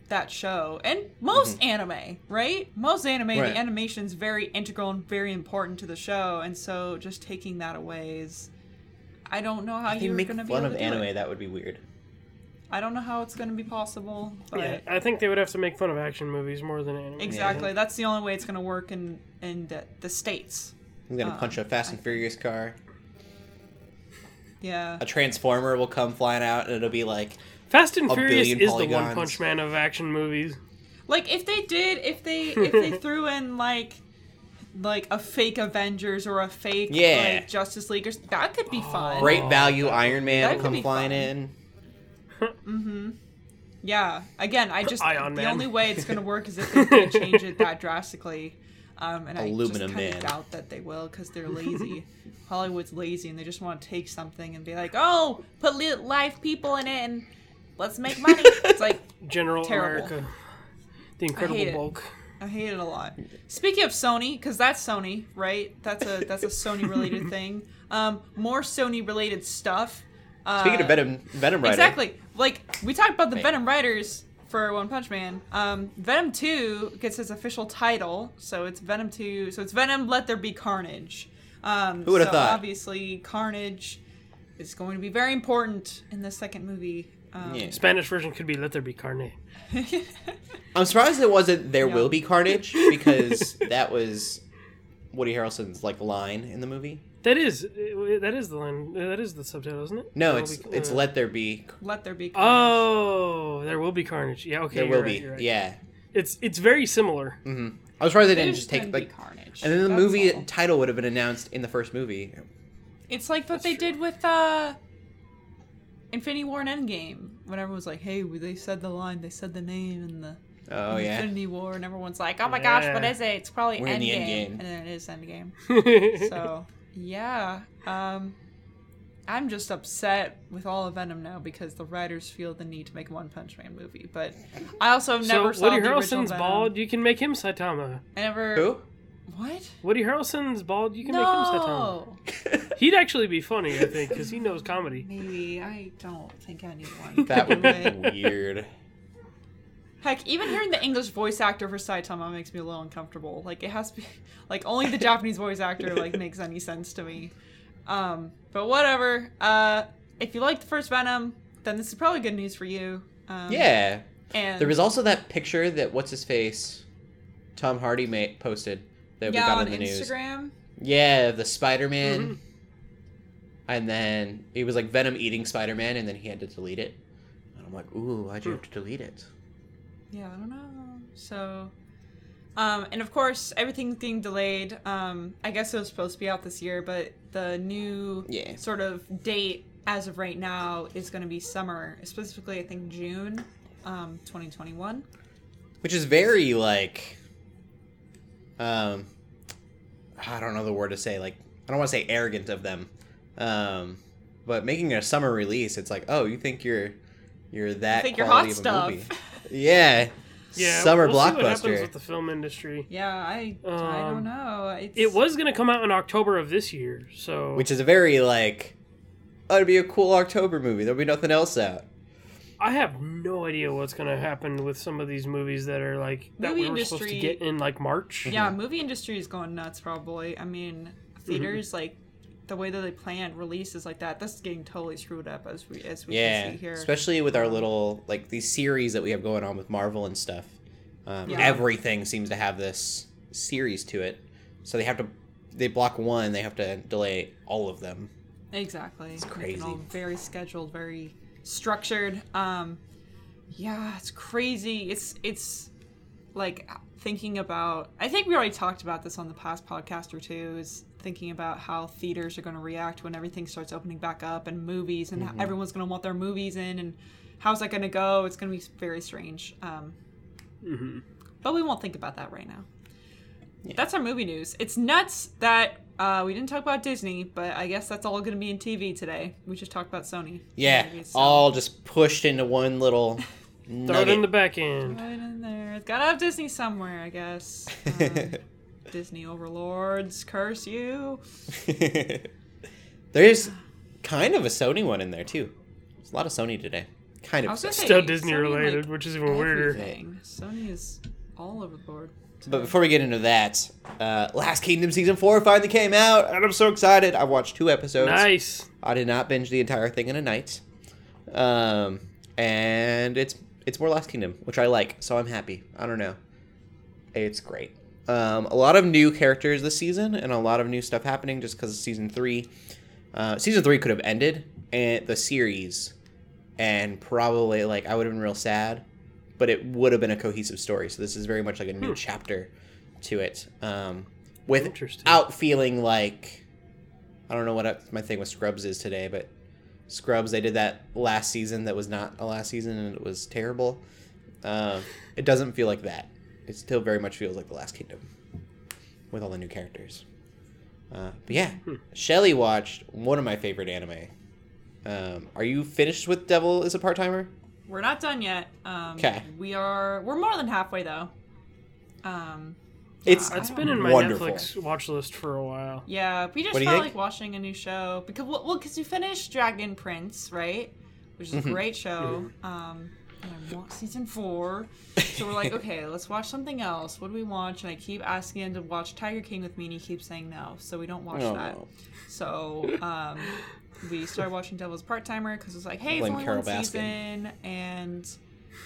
that show and most anime, right? Most anime, Mm-hmm. Right. the animation's very integral and very important to the show, and so just taking that away is. I don't know how If you're make gonna be fun able of to do anime, it. that would be weird. I don't know how it's gonna be possible, but yeah, I think they would have to make fun of action movies more than anime. exactly. That's the only way it's gonna work in in the, the states. He's gonna Uh, punch a Fast and I- Furious car. Yeah. A Transformer will come flying out, and it'll be like, Fast and A Furious billion is the One. Punch Man of action movies. Like if they did, if they if they threw in like like a fake Avengers or a fake Yeah. like Justice League or that could be fun. great value Iron Man That will come be flying fun. in. Yeah. Again, I just Ion the Man. only way it's gonna work is if they can change it that drastically. Um, and Aluminum I just kind of doubt that they will because they're lazy. Hollywood's lazy and they just want to take something and be like, "Oh, put li- live people in it and let's make money." it's like General Terrible. America. The Incredible it. Bulk. I hate it a lot. Speaking of Sony, because that's Sony, right? That's a that's a Sony related thing. Um, more Sony related stuff. Uh, Speaking of Venom, Venom Rider. exactly. Like we talked about the Wait. Venom writers for One Punch Man. Um, Venom Two gets its official title, so it's Venom Two. So it's Venom. Let there be Carnage. Um, Who would've so thought? Obviously, Carnage is going to be very important in the second movie. Um, Yeah. Spanish version could be Let There Be Carne. I'm surprised it wasn't There Yeah. Will Be Carnage because that was Woody Harrelson's like line in the movie. That is uh, that is the line. That is the subtitle, isn't it? No, There it's be- it's uh, Let There Be. Let there be. Carnage. Oh, there will be carnage. Yeah, okay. There will right, be. right. Yeah. It's it's very similar. Mm-hmm. I was surprised they didn't just take like. Carnage. And then the That's movie all. title would have been announced in the first movie. It's like what they did with uh Infinity War and Endgame. When everyone was like, "Hey, they said the line, they said the name and the Oh yeah. Infinity War," and everyone's like, "Oh my gosh, what is it? It's probably We're Endgame." Endgame. And then it is Endgame. So yeah, um, I'm just upset with all of Venom now because the writers feel the need to make a One Punch Man movie. But I also so never saw Woody the Harrelson's Venom. bald. You can make him Saitama. I never. Who? What? Woody Harrelson's bald. You can make him Saitama. No. He'd actually be funny, I think, because he knows comedy. Maybe I don't think anyone. that would be weird. Heck, even hearing the English voice actor for Saitama makes me a little uncomfortable. Like it has to be like only the Japanese voice actor like makes any sense to me. Um, but whatever. Uh, if you like the first Venom, then this is probably good news for you. Um, Yeah. And There was also that picture that what's his face, Tom Hardy made posted that we got on in the news. Instagram. Yeah, the Spider Man. Mhm. And then it was like Venom eating Spider Man, and then he had to delete it. And I'm like, ooh, why'd you have to delete it? Yeah, I don't know. So, um, and of course, everything's being delayed. Um, I guess it was supposed to be out this year, but the new Yeah. sort of date as of right now is going to be summer, specifically, I think June, um, 2021. Which is very like, um, I don't know the word to say. Like, I don't want to say arrogant of them, um, but making a summer release, it's like, oh, you think you're you're that think you're quality hot of a stuff. movie? Yeah. Yeah, Summer we'll See what happens blockbuster. with the film industry. Yeah, I I Um, don't know. It's, It was going to come out in October of this year, so Which is a very like, oh, it'd be a cool October movie. There'll be nothing else out. I have no idea what's going to happen with some of these movies that are like that Movie we were supposed to industry- get in like March. yeah, movie industry is going nuts. Probably. I mean, theaters like the way that they plan releases like that, that's getting totally screwed up as we as we Yeah, can see here. especially with our little like these series that we have going on with Marvel and stuff. Um, Yeah. Everything seems to have this series to it, so they have to they block one, they have to delay all of them. Exactly. It's crazy. All very scheduled, very structured. Um, yeah, it's crazy. It's it's like thinking about. I think we already talked about this on the past podcast or two. Is thinking about how theaters are going to react when everything starts opening back up and movies and Mm-hmm. how everyone's going to want their movies in and how's that going to go? It's going to be very strange. Um, hmm but we won't think about that right now. That's our movie news. It's nuts that uh, we didn't talk about Disney, but I guess that's all going to be in TV today. We just talked about Sony. Yeah, movies, so- all just pushed into one little Throw it in the back end. Right in there. It's gotta have Disney somewhere, I guess. Um, Disney overlords, curse you. There's kind of a Sony one in there too. There's a lot of Sony today. Kind of. Sony. Still Disney Sony, related, like, which is even weirder. Everything. Sony is all over the board. But before we get into that, uh, Last Kingdom season four finally came out, and I'm so excited. I watched two episodes. Nice. I did not binge the entire thing in a night. Um, and it's it's more Last Kingdom, which I like, so I'm happy. I don't know. It's great. Um, a lot of new characters this season, and a lot of new stuff happening just because of season three. Uh, season three could have ended and the series, and probably like I would have been real sad, but it would have been a cohesive story. So this is very much like a new Hmm. chapter to it, um, without feeling like I don't know what my thing with Scrubs is today, but Scrubs they did that last season that was not a last season and it was terrible. Um, it doesn't feel like that. It still very much feels like the Last Kingdom with all the new characters. Uh, but yeah, Shelly watched one of my favorite anime. Um, are you finished with Devil is a part timer? We're not done yet. Um, 'Kay. We are. We're more than halfway though. Um, It's I It's don't been in my Wonderful. Netflix watch list for a while. Yeah, we just What felt think? like watching a new show because well, well, because you finished Dragon Prince, right? Which is a Mhm. great show. Um, and I want season four, so we're like, okay, let's watch something else. What do we watch? And I keep asking him to watch Tiger King with me, and he keeps saying no, so we don't watch that. Oh. So um, we started watching Devil's Part Timer because it's like, hey, it's only Carol one Baskin. season, and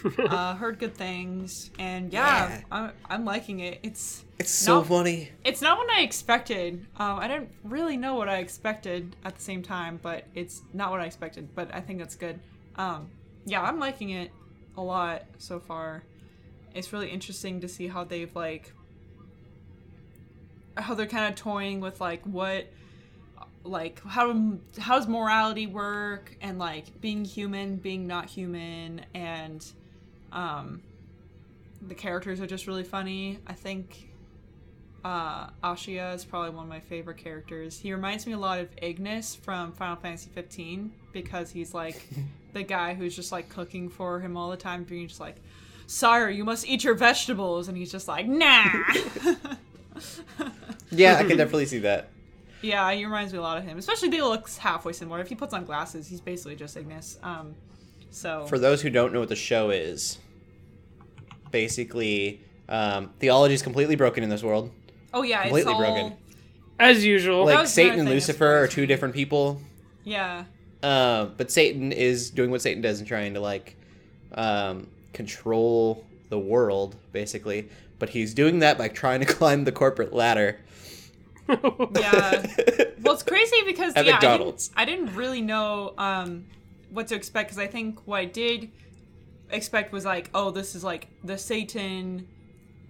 uh, heard good things, and yeah, Yeah. I'm, I'm liking it. It's It's so No. funny. it's not what I expected. Um, I didn't really know what I expected at the same time, but it's not what I expected. But I think that's good. Um, yeah, I'm liking it a lot so far. It's really interesting to see how they've like how they're kind of toying with like what like how how does morality work and like being human being not human and um the characters are just really funny i think uh Ashiya is probably one of my favorite characters he reminds me a lot of ignis from final fantasy 15 because he's like the guy who's just like cooking for him all the time being just like sire you must eat your vegetables and he's just like nah Yeah, I can definitely see that. Yeah, he reminds me a lot of him. Especially they look halfway similar. If he puts on glasses, he's basically just Ignis. Um, so For those who don't know what the show is, basically, um, theology is completely broken in this world. Oh yeah, it's completely all broken. As usual. Like Satan and Lucifer are two different people. yeah, Uh, but Satan is doing what Satan does and trying to like um, control the world, basically. But he's doing that by trying to climb the corporate ladder. yeah. well, it's crazy because At yeah, McDonald's. I didn't, I didn't really know um, what to expect because I think what I did expect was like, oh, this is like the Satan,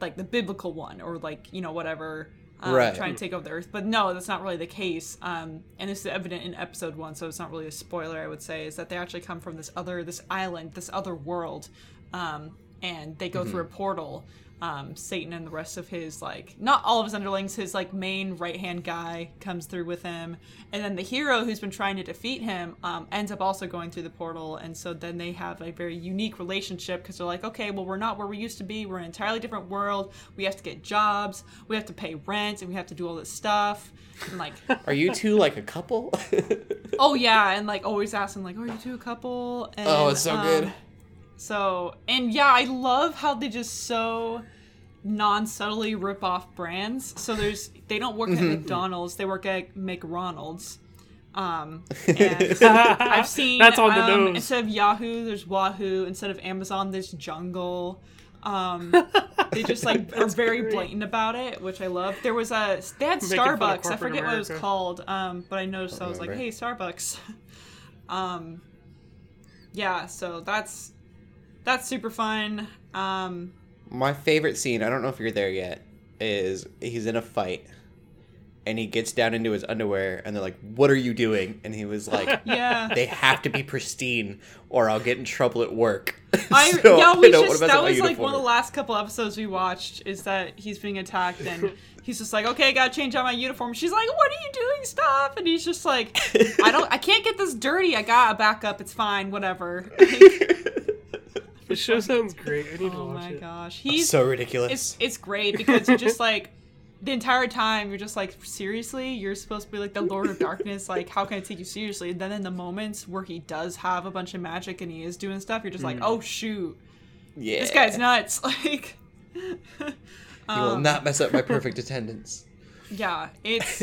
like the biblical one, or like you know whatever. Um, Right. Trying to take over the earth, but no, that's not really the case. Um, and this is evident in episode one, so it's not really a spoiler. I would say is that they actually come from this other, this island, this other world, um, and they go through a portal. Um, Satan and the rest of his like not all of his underlings, his like main right hand guy comes through with him, and then the hero who's been trying to defeat him um, ends up also going through the portal, and so then they have a very unique relationship because they're like, okay, well we're not where we used to be, we're an entirely different world, we have to get jobs, we have to pay rent, and we have to do all this stuff, and like Are you two like a couple? oh yeah, and like always asking like, "Are you two a couple?" And, oh, it's so um, good. So and yeah, I love how they just so non-subtly rip off brands. So there's they don't work at Mm-hmm. McDonald's, they work at McRonald's. Um, and I've seen That's on the um, nose. instead of Yahoo, there's Wahoo. Instead of Amazon, there's Jungle. Um, they just like are very great. blatant about it, which I love. There was a they had Making Starbucks. I corporate forget what it was called, um, but I noticed I was like, hey, Starbucks. um, yeah, so that's that's super fun. Um, My favorite scene, I don't know if you're there yet, is he's in a fight and he gets down into his underwear and they're like, What are you doing? And he was like, yeah. They have to be pristine or I'll get in trouble at work. I So, yeah, I we don't just that was like one of the last couple episodes we watched is that he's being attacked and he's just like, okay, I gotta change out my uniform. She's like, what are you doing? Stop! And he's just like, I don't, I can't get this dirty. I gotta back up. It's fine. Whatever. The show sounds great. I need to oh watch my it. gosh, he's so ridiculous. it's it's great because you're just like. The entire time you're just like, seriously, you're supposed to be like the Lord of Darkness. Like, how can I take you seriously? And then in the moments where he does have a bunch of magic and he is doing stuff, you're just like, oh shoot, yeah. this guy's nuts. Like, He will um, not mess up my perfect attendance. yeah, it's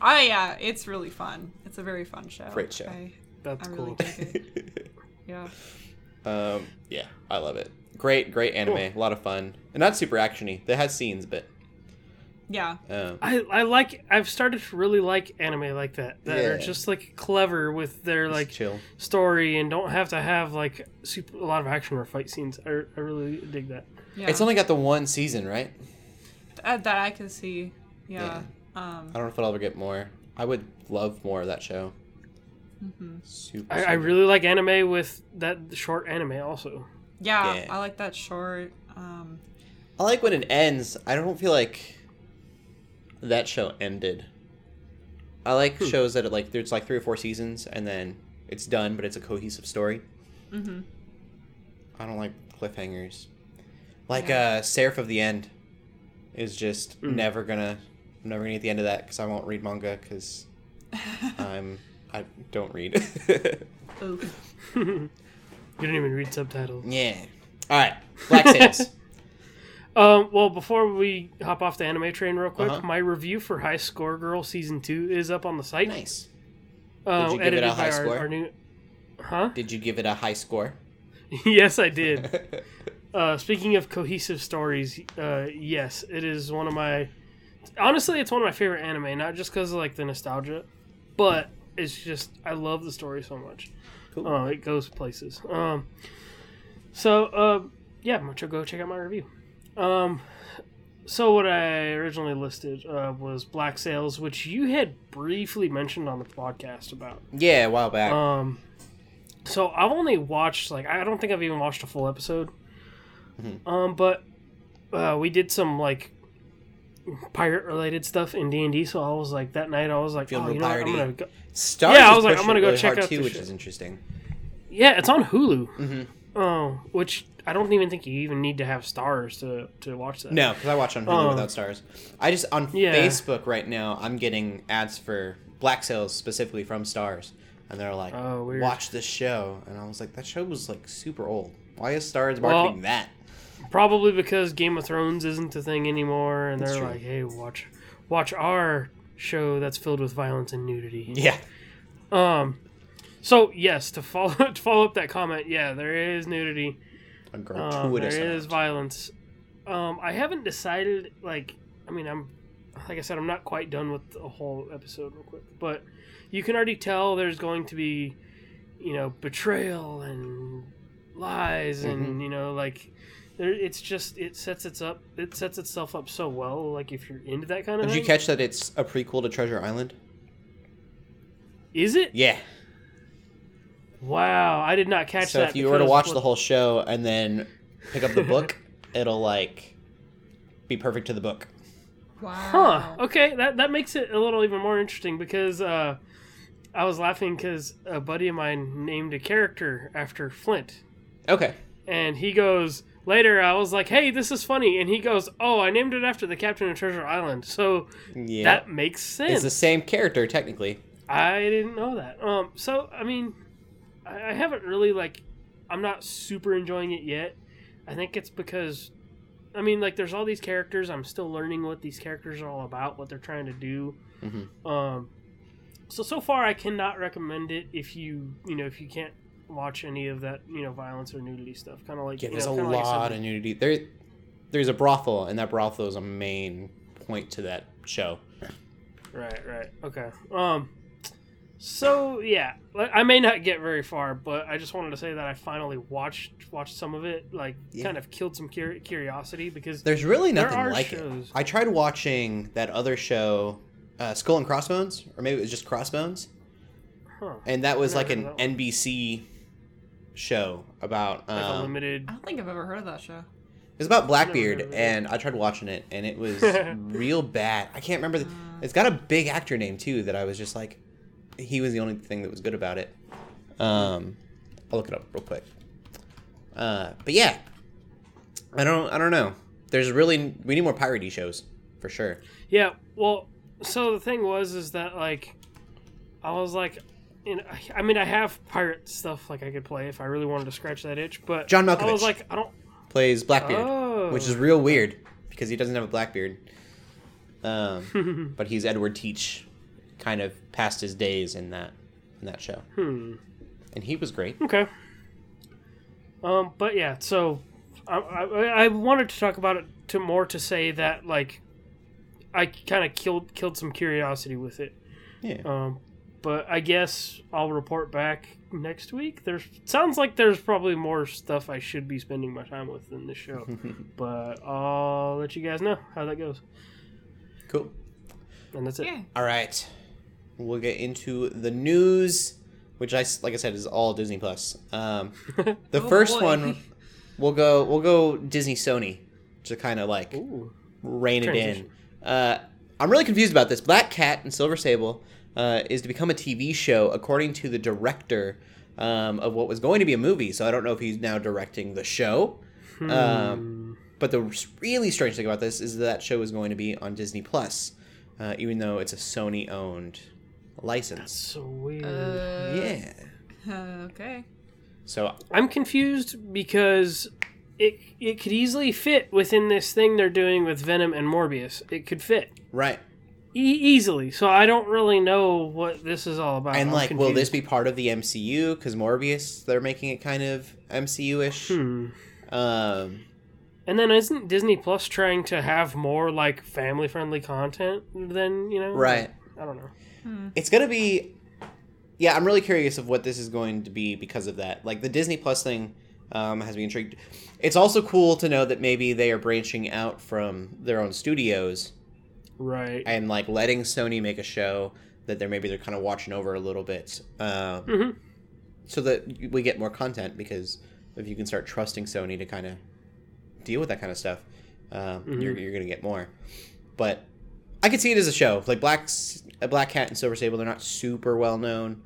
I yeah, it's really fun. It's a very fun show. Great show. I, That's I really cool. dig it. Yeah. Um, yeah, I love it. Great, great anime. A lot of fun. And not super actiony. It has scenes, but Yeah. um, I, I like I've started to really like anime like that that are just like clever with their like like chill. story and don't have to have like super, a lot of action or fight scenes. I, I really dig that. Yeah. It's only got the one season, right? that, that I can see. Yeah. Um I don't know if it'll ever get more. I would love more of that show. Mhm. Super. I, I really like anime with that short anime also. yeah, Yeah. I like that short. Um I like when it ends. I don't feel like that show ended. I like Hmm. shows that it like there's like three or four seasons and then it's done, but it's a cohesive story. mhm. I don't like cliffhangers. Like Yeah. uh Seraph of the End is just Mm. never gonna I'm never gonna get the end of that because I won't read manga because I'm I don't read. Oof. you don't even read subtitles. yeah. All right. Black Sails. Um, well, before we hop off the anime train real quick, Uh-huh. my review for High Score Girl season two is up on the site. nice. Uh, Did you give it edited a by high our, score? our new. Huh? Did you give it a high score? yes, I did. Uh, speaking of cohesive stories, uh, yes, it is one of my. Honestly, it's one of my favorite anime. Not just because of like the nostalgia, but it's just I love the story so much. Cool. Uh, it goes places. Um, so uh, yeah, mucho go check out my review. Um, so what I originally listed uh, was Black Sails, which you had briefly mentioned on the podcast about. yeah, a while back. Um, so I've only watched like I don't think I've even watched a full episode. Mhm. Um, but uh, we did some like pirate related stuff in D and D. So I was like that night I was like, oh, you know, what, I'm gonna go. Stars yeah, I was like, I'm gonna go really check out too, which is interesting. Yeah, it's on Hulu. hmm Oh, which I don't even think you even need to have stars to to watch that. No, because I watch on Hulu Oh. without stars. I just on Yeah. Facebook right now. I'm getting ads for Black Sails specifically from Stars, and they're like, Oh, "Watch this show," and I was like, "That show was like super old. Why is Stars Well, marketing that?" Probably because Game of Thrones isn't a thing anymore, and That's they're true. like, hey, watch watch our show that's filled with violence and nudity. Yeah, Um, so yes, to follow to follow up that comment, yeah, there is nudity. a Um, gratuitous. there is violence. Um, I haven't decided. Like, I mean, I'm like I said, I'm not quite done with the whole episode, real quick. But you can already tell there's going to be, you know, betrayal and lies, and Mhm. you know, like. There, it's just it sets its up it sets itself up so well like if you're into that kind of Did thing you catch that? It's a prequel to Treasure Island. is it Yeah. wow i did not catch so that if you were to watch what- the whole show and then pick up the book, it'll like be perfect to the book. Wow. Huh. Okay, that that makes it a little even more interesting because uh, I was laughing because a buddy of mine named a character after Flint, Okay. and he goes later. I was like, "Hey, this is funny," and he goes, "Oh, I named it after the captain of Treasure Island." So Yeah. that makes sense. it's the same character technically. I didn't know that. Um, so I mean, I, I haven't really like, I'm not super enjoying it yet. I think it's because I mean, like, there's all these characters. I'm still learning what these characters are all about, what they're trying to do. Mhm. Um, so so far, I cannot recommend it if you you know if you can't watch any of that you know violence or nudity stuff. Kind of like Yeah, there's know, a kinda like lot of nudity. There, there's a brothel, and that brothel is a main point to that show. Right, right. Okay. Um so yeah, I may not get very far, but I just wanted to say that I finally watched watched some of it, like Yeah. kind of killed some curi- curiosity because There's really nothing are like shows. it. I tried watching that other show, uh, Skull and Crossbones, or maybe it was just Crossbones, huh, and that was like an NBC show about. like a Um, limited I don't think I've ever heard of that show. it was about Never Blackbeard, heard of it. and I tried watching it, and it was real bad. I can't remember. The, it's got a big actor name too that I was just like, he was the only thing that was good about it. Um, I'll look it up real quick. Uh, but yeah, I don't. I don't know. There's really we need more piratey shows for sure. Yeah, well, so the thing was is that like I was like you know, I mean I have pirate stuff like I could play if I really wanted to scratch that itch, but John I was like I don't Plays Blackbeard, Oh. which is real weird because he doesn't have a Blackbeard. Um, but he's Edward Teach, kind of past his days in that in that show, hmm. and he was great. Okay. Um, but yeah, so I, I, I wanted to talk about it to more to say that like I kind of killed killed some curiosity with it. Yeah. Um, but I guess I'll report back next week. There's sounds like there's probably more stuff I should be spending my time with in this show, but I'll let you guys know how that goes. Cool. And that's it. Yeah. All right, we'll get into the news, which I like I said is all Disney Plus. Um, the Oh, first boy. one, we'll go we'll go Disney Sony to kind of like Ooh. rein it in. Uh, I'm really confused about this. Black Cat and Silver Sable uh, is to become a TV show, according to the director um, of what was going to be a movie. So I don't know if he's now directing the show. Hmm. Um, but the really strange thing about this is that that show is going to be on Disney Plus, uh, even though it's a Sony-owned license. So weird. Uh, yeah. uh, okay. So I'm confused because it it could easily fit within this thing they're doing with Venom and Morbius. It could fit right, e- easily. So I don't really know what this is all about. and I'm like, will this be part of the MCU? Because Morbius, they're making it kind of MCU-ish. Hmm. Um, And then isn't Disney Plus trying to have more like family friendly content than you know? Right. I don't know. it's gonna be yeah i'm really curious of what this is going to be because of that like the disney plus thing um, has me intrigued it's also cool to know that maybe they are branching out from their own studios Right. and like letting sony make a show that they're maybe they're kind of watching over a little bit um, hmm so that we get more content because if you can start trusting sony to kind of deal with that kind of stuff um, you're, you're gonna get more. But i could see it as a show. Like black's a black cat and silver sable they're not super well known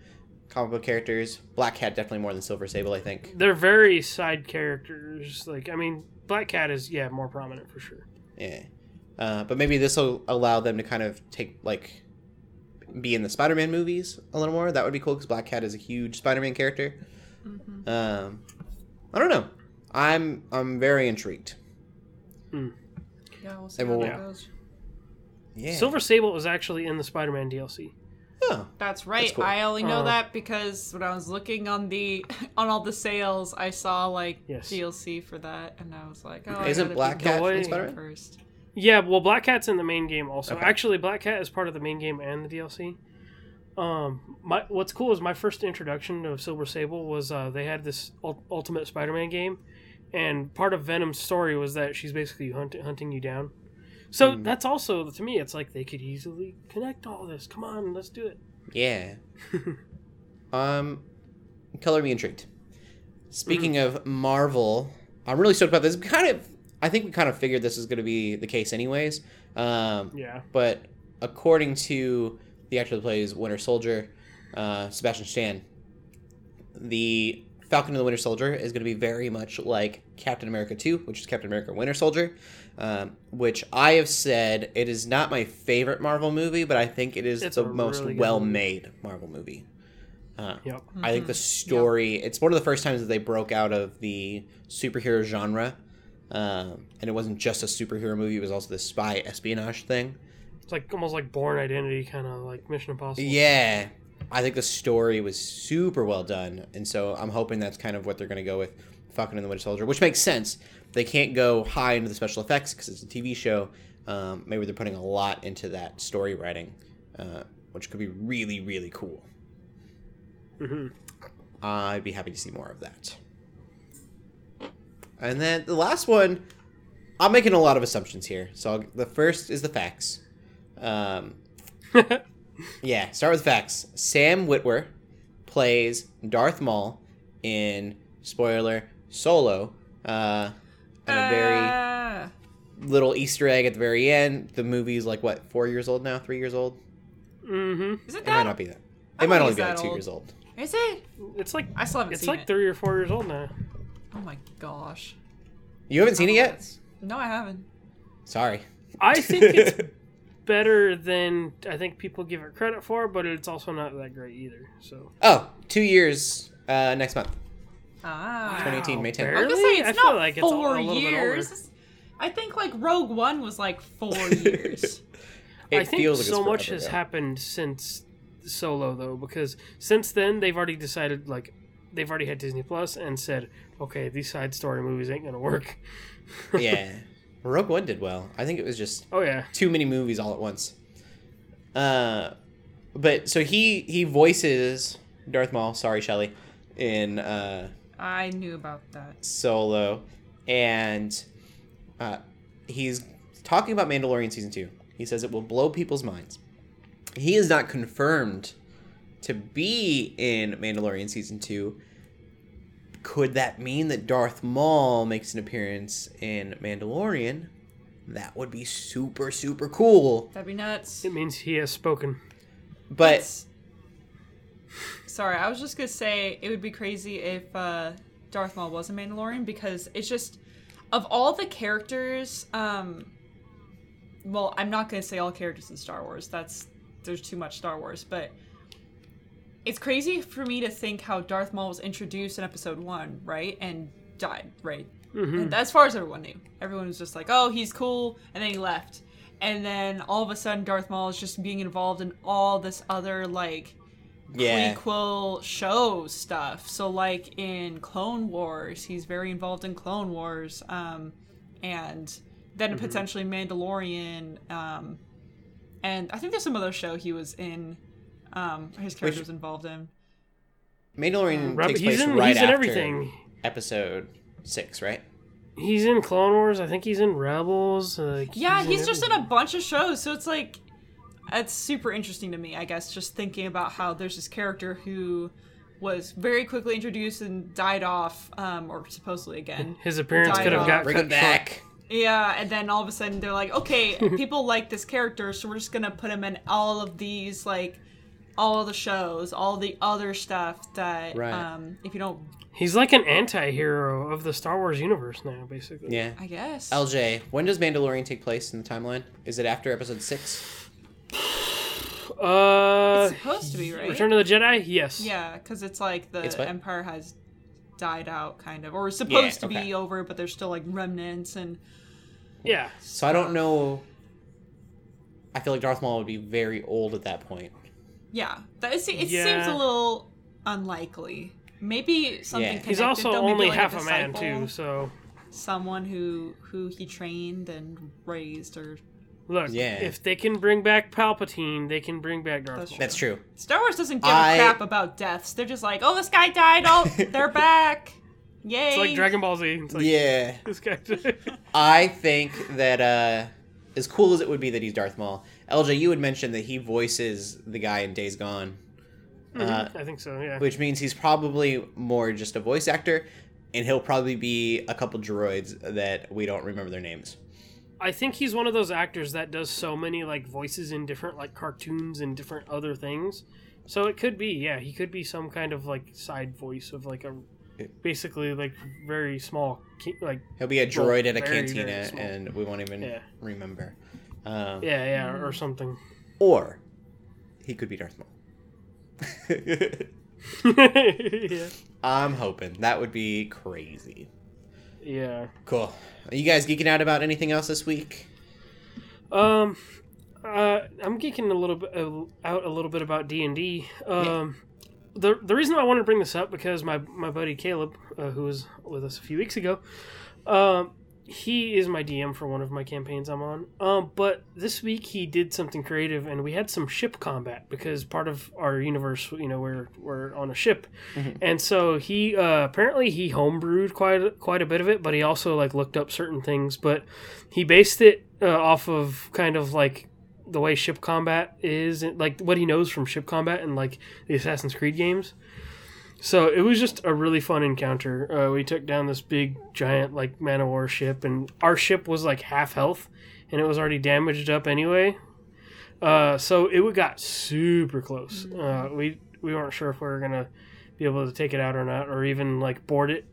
comic book characters. Black cat definitely more than silver sable i think. They're very side characters. Like I mean, Black Cat is yeah more prominent for sure. yeah uh, but maybe this will allow them to kind of take like be in the spider-man movies a little more that would be cool because black cat is a huge spider-man character um, i don't know i'm i'm very intrigued Yeah, we'll see And how we'll- that goes. yeah Silver Sable was actually in the Spider-Man DLC. oh, That's right. cool. I only know Uh, that because when I was looking on the on all the sales, I saw like Yes. DLC for that, and I was like, oh, Isn't gotta Black Cat way. in Spider-Man? first? Yeah, well, Black Cat's in the main game also. Okay. Actually, Black Cat is part of the main game and the DLC. Um, my what's cool is my first introduction of Silver Sable was uh, they had this ul- Ultimate Spider-Man game, and part of Venom's story was that she's basically hunt- hunting you down. So Hmm. that's also to me, it's like they could easily connect all this. Come on, let's do it. Yeah. um, color me intrigued. Speaking of Marvel, I'm really stoked about this. Kind of, I think we kind of figured this was going to be the case, anyways. Um, Yeah. but according to the actor that plays Winter Soldier, uh, Sebastian Stan, the Falcon and the Winter Soldier is going to be very much like Captain America 2, which is Captain America Winter Soldier, um, which I have said it is not my favorite Marvel movie, but I think it is It's the most really well made Marvel movie. Uh, Yep. I think the story, it's one of the first times that they broke out of the superhero genre um, and it wasn't just a superhero movie; it was also this spy espionage thing. It's like almost like Bourne Identity, kind of like Mission Impossible. Yeah, I think the story was super well done, and so I'm hoping that's kind of what they're going to go with Falcon and the Winter Soldier, which makes sense. They can't go high into the special effects because it's a TV show. Um, maybe they're putting a lot into that story writing, uh, which could be really, really cool. hmm I'd be happy to see more of that. And then the last one, I'm making a lot of assumptions here. So I'll, the first is the facts. Um, yeah, start with facts. Sam Witwer plays Darth Maul in spoiler Solo. Uh, and a very Ah. little Easter egg at the very end. The movie's like what, four years old now? Three years old? hmm Is it It might not be that. I It might only be like that two old. years old. Is it? It's like I still haven't it's seen like it. three or four years old now. Oh my gosh. You haven't seen it yet? No, I haven't. Sorry. I think it's better than I think people give it credit for, but it's also not that great either. So Oh, two years uh, next month. Ah. 2018, May 10th. I was gonna say it's I not like it's a- four a little bit years. I think like Rogue One was like four years. It I think feels like so much has ago. happened since Solo though, because since then they've already decided like they've already had Disney Plus and said, okay, these side story movies ain't gonna work. yeah. Rogue One did well. I think it was just Oh yeah. too many movies all at once. Uh, but so he he voices Darth Maul. Sorry, Shelley, in uh, I knew about that. Solo, and uh, he's talking about Mandalorian season two. He says it will blow people's minds. He is not confirmed to be in Mandalorian season two. Could that mean that Darth Maul makes an appearance in Mandalorian? That would be super super cool. That'd be nuts. It means he has spoken. But It's- sorry, I was just gonna say it would be crazy if uh, Darth Maul was a Mandalorian because it's just of all the characters. Um, well, I'm not gonna say all characters in Star Wars. That's there's too much Star Wars, but it's crazy for me to think how Darth Maul was introduced in Episode One, right, and died, right. Mhm. And as far as everyone knew, everyone was just like, "Oh, he's cool," and then he left. And then all of a sudden, Darth Maul is just being involved in all this other like yeah, prequel show stuff. So like in Clone Wars, he's very involved in Clone Wars, um, and then potentially Mandalorian, um, and I think there's some other show he was in. Um, his character Which- was involved in. Mandalorian Rob- takes he's place in right he's in after everything. episode six, right? He's in Clone Wars. I think he's in Rebels. Like, Yeah, he's, in just in a bunch of shows, so it's like it's super interesting to me, I guess, just thinking about how there's this character who was very quickly introduced and died off, um, or supposedly again. His appearance could have off. got Bring cut it back. Yeah, and then all of a sudden they're like, okay, people like this character, so we're just gonna put him in all of these like all the shows, all the other stuff that Right. um if you don't. He's like an anti-hero of the Star Wars universe now, basically. Yeah. I guess. LJ, when does Mandalorian take place in the timeline? Is it after episode six? Uh, It's supposed to be, right? Return of the Jedi. Yes. Yeah, because it's like the It's? Empire has died out, kind of, or is supposed to okay. be over, but there's still like remnants and Yeah. So I don't know. I feel like Darth Maul would be very old at that point. Yeah, that is, it seems Yeah. a little unlikely. Maybe something. Yeah. Connected, He's also though, maybe, only like, half a man too. So Someone who who he trained and raised, or look, Yeah. if they can bring back Palpatine, they can bring back Darth That's Maul. That's true. Star Wars doesn't give I- a crap about deaths. They're just like, oh, this guy died. Oh, they're back. Yay! It's like Dragon Ball Z. It's like, yeah. This guy. I think that uh, as cool as it would be that he's Darth Maul, LJ, you had mentioned that he voices the guy in Days Gone, uh, I think so. Yeah. which means he's probably more just a voice actor, and he'll probably be a couple droids that we don't remember their names. I think he's one of those actors that does so many like voices in different like cartoons and different other things. So it could be, yeah, he could be some kind of like side voice of like a basically like very small like He'll be a droid at a cantina, very small. and we won't even Yeah. remember. Um, yeah, yeah, or something. Or he could be Darth Maul. yeah. I'm hoping that would be crazy. Yeah. Cool. Are you guys geeking out about anything else this week? Um, uh, I'm geeking a little bit uh, out a little bit about D and D. Um, the the reason I wanted to bring this up because my my buddy Caleb, uh, who was with us a few weeks ago, um, he is my DM for one of my campaigns I'm on. Um, but this week he did something creative, and we had some ship combat because part of our universe, you know, we're we're on a ship, and so he uh, apparently he homebrewed quite a, quite a bit of it, but he also like looked up certain things, but he based it uh, off of kind of like the way ship combat is, like what he knows from ship combat and like the Assassin's Creed games. So it was just a really fun encounter. Uh, we took down this big giant like man of war ship, and our ship was like half health, and it was already damaged up anyway. Uh, so it got super close. Uh, we we weren't sure if we were gonna be able to take it out or not, or even like board it.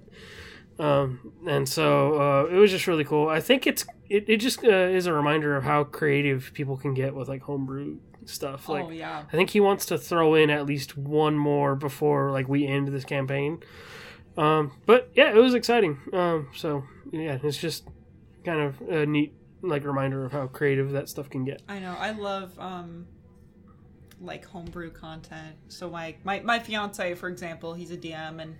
Um, and so uh, it was just really cool. I think it's it, it just uh, is a reminder of how creative people can get with like homebrew stuff. Like oh yeah. I think he wants to throw in at least one more before like we end this campaign. Um, but yeah, it was exciting. Um, so yeah, it's just kind of a neat like reminder of how creative that stuff can get. I know. I love um like homebrew content. So my my my fiance, for example, he's a DM and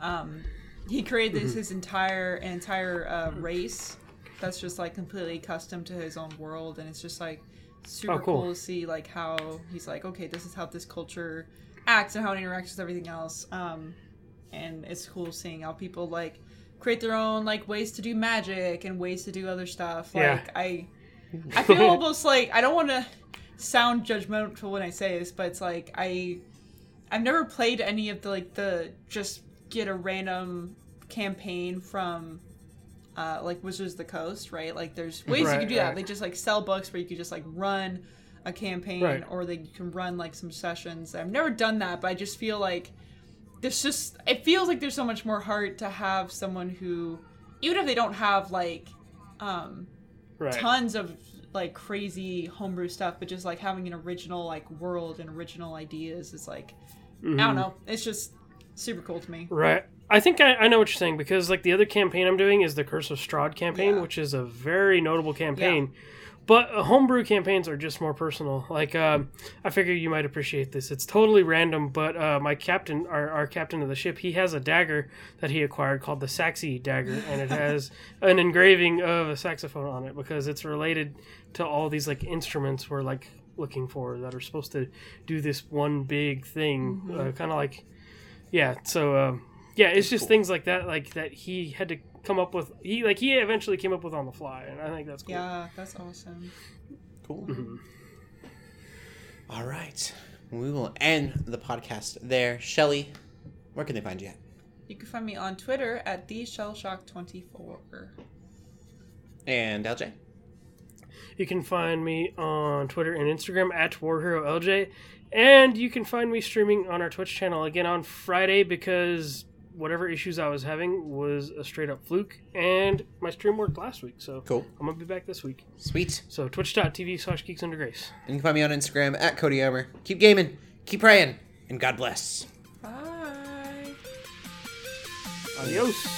um he created this his entire entire uh, race that's just like completely custom to his own world and it's just like super Oh, cool. cool. to see like how he's like okay this is how this culture acts and how it interacts with everything else um and it's cool seeing how people like create their own like ways to do magic and ways to do other stuff like Yeah. i I feel almost like I don't want to sound judgmental when I say this, but it's like I I've never played any of the like the just get a random campaign from uh, like Wizards of the Coast, right? Like there's ways you Right, can do right. that. They just like sell books where you could just like run a campaign Right. or they can run like some sessions. I've never done that, but I just feel like there's just it feels like there's so much more heart to have someone who even if they don't have like um Right. tons of like crazy homebrew stuff, but just like having an original like world and original ideas is like I Mm-hmm. don't know. It's just super cool to me. Right. I think I, I know what you're saying because like the other campaign I'm doing is the Curse of Strahd campaign, Yeah. which is a very notable campaign. Yeah. But uh, homebrew campaigns are just more personal. Like um, I figure you might appreciate this. It's totally random, but uh, my captain, our, our captain of the ship, he has a dagger that he acquired called the Saxy dagger, and it has an engraving of a saxophone on it because it's related to all these like instruments we're like looking for that are supposed to do this one big thing, uh, kind of like yeah. So um, yeah, it's just things like that, like that he had to come up with. He like he eventually came up with on the fly, and I think that's cool. Yeah, that's awesome. Cool. Mm-hmm. All right. We will end the podcast there. Shelly, where can they find you at? You can find me on Twitter at the shellshock24. And LJ? You can find me on Twitter and Instagram at WarHeroLJ, and you can find me streaming on our Twitch channel again on Friday because whatever issues I was having was a straight up fluke, and my stream worked last week, so Cool. I'm gonna be back this week. Sweet. So twitch.tv slash geeks under grace. And you can find me on Instagram at Cody Omer. Keep gaming, keep praying, and God bless. Bye. Adios.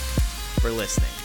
for listening.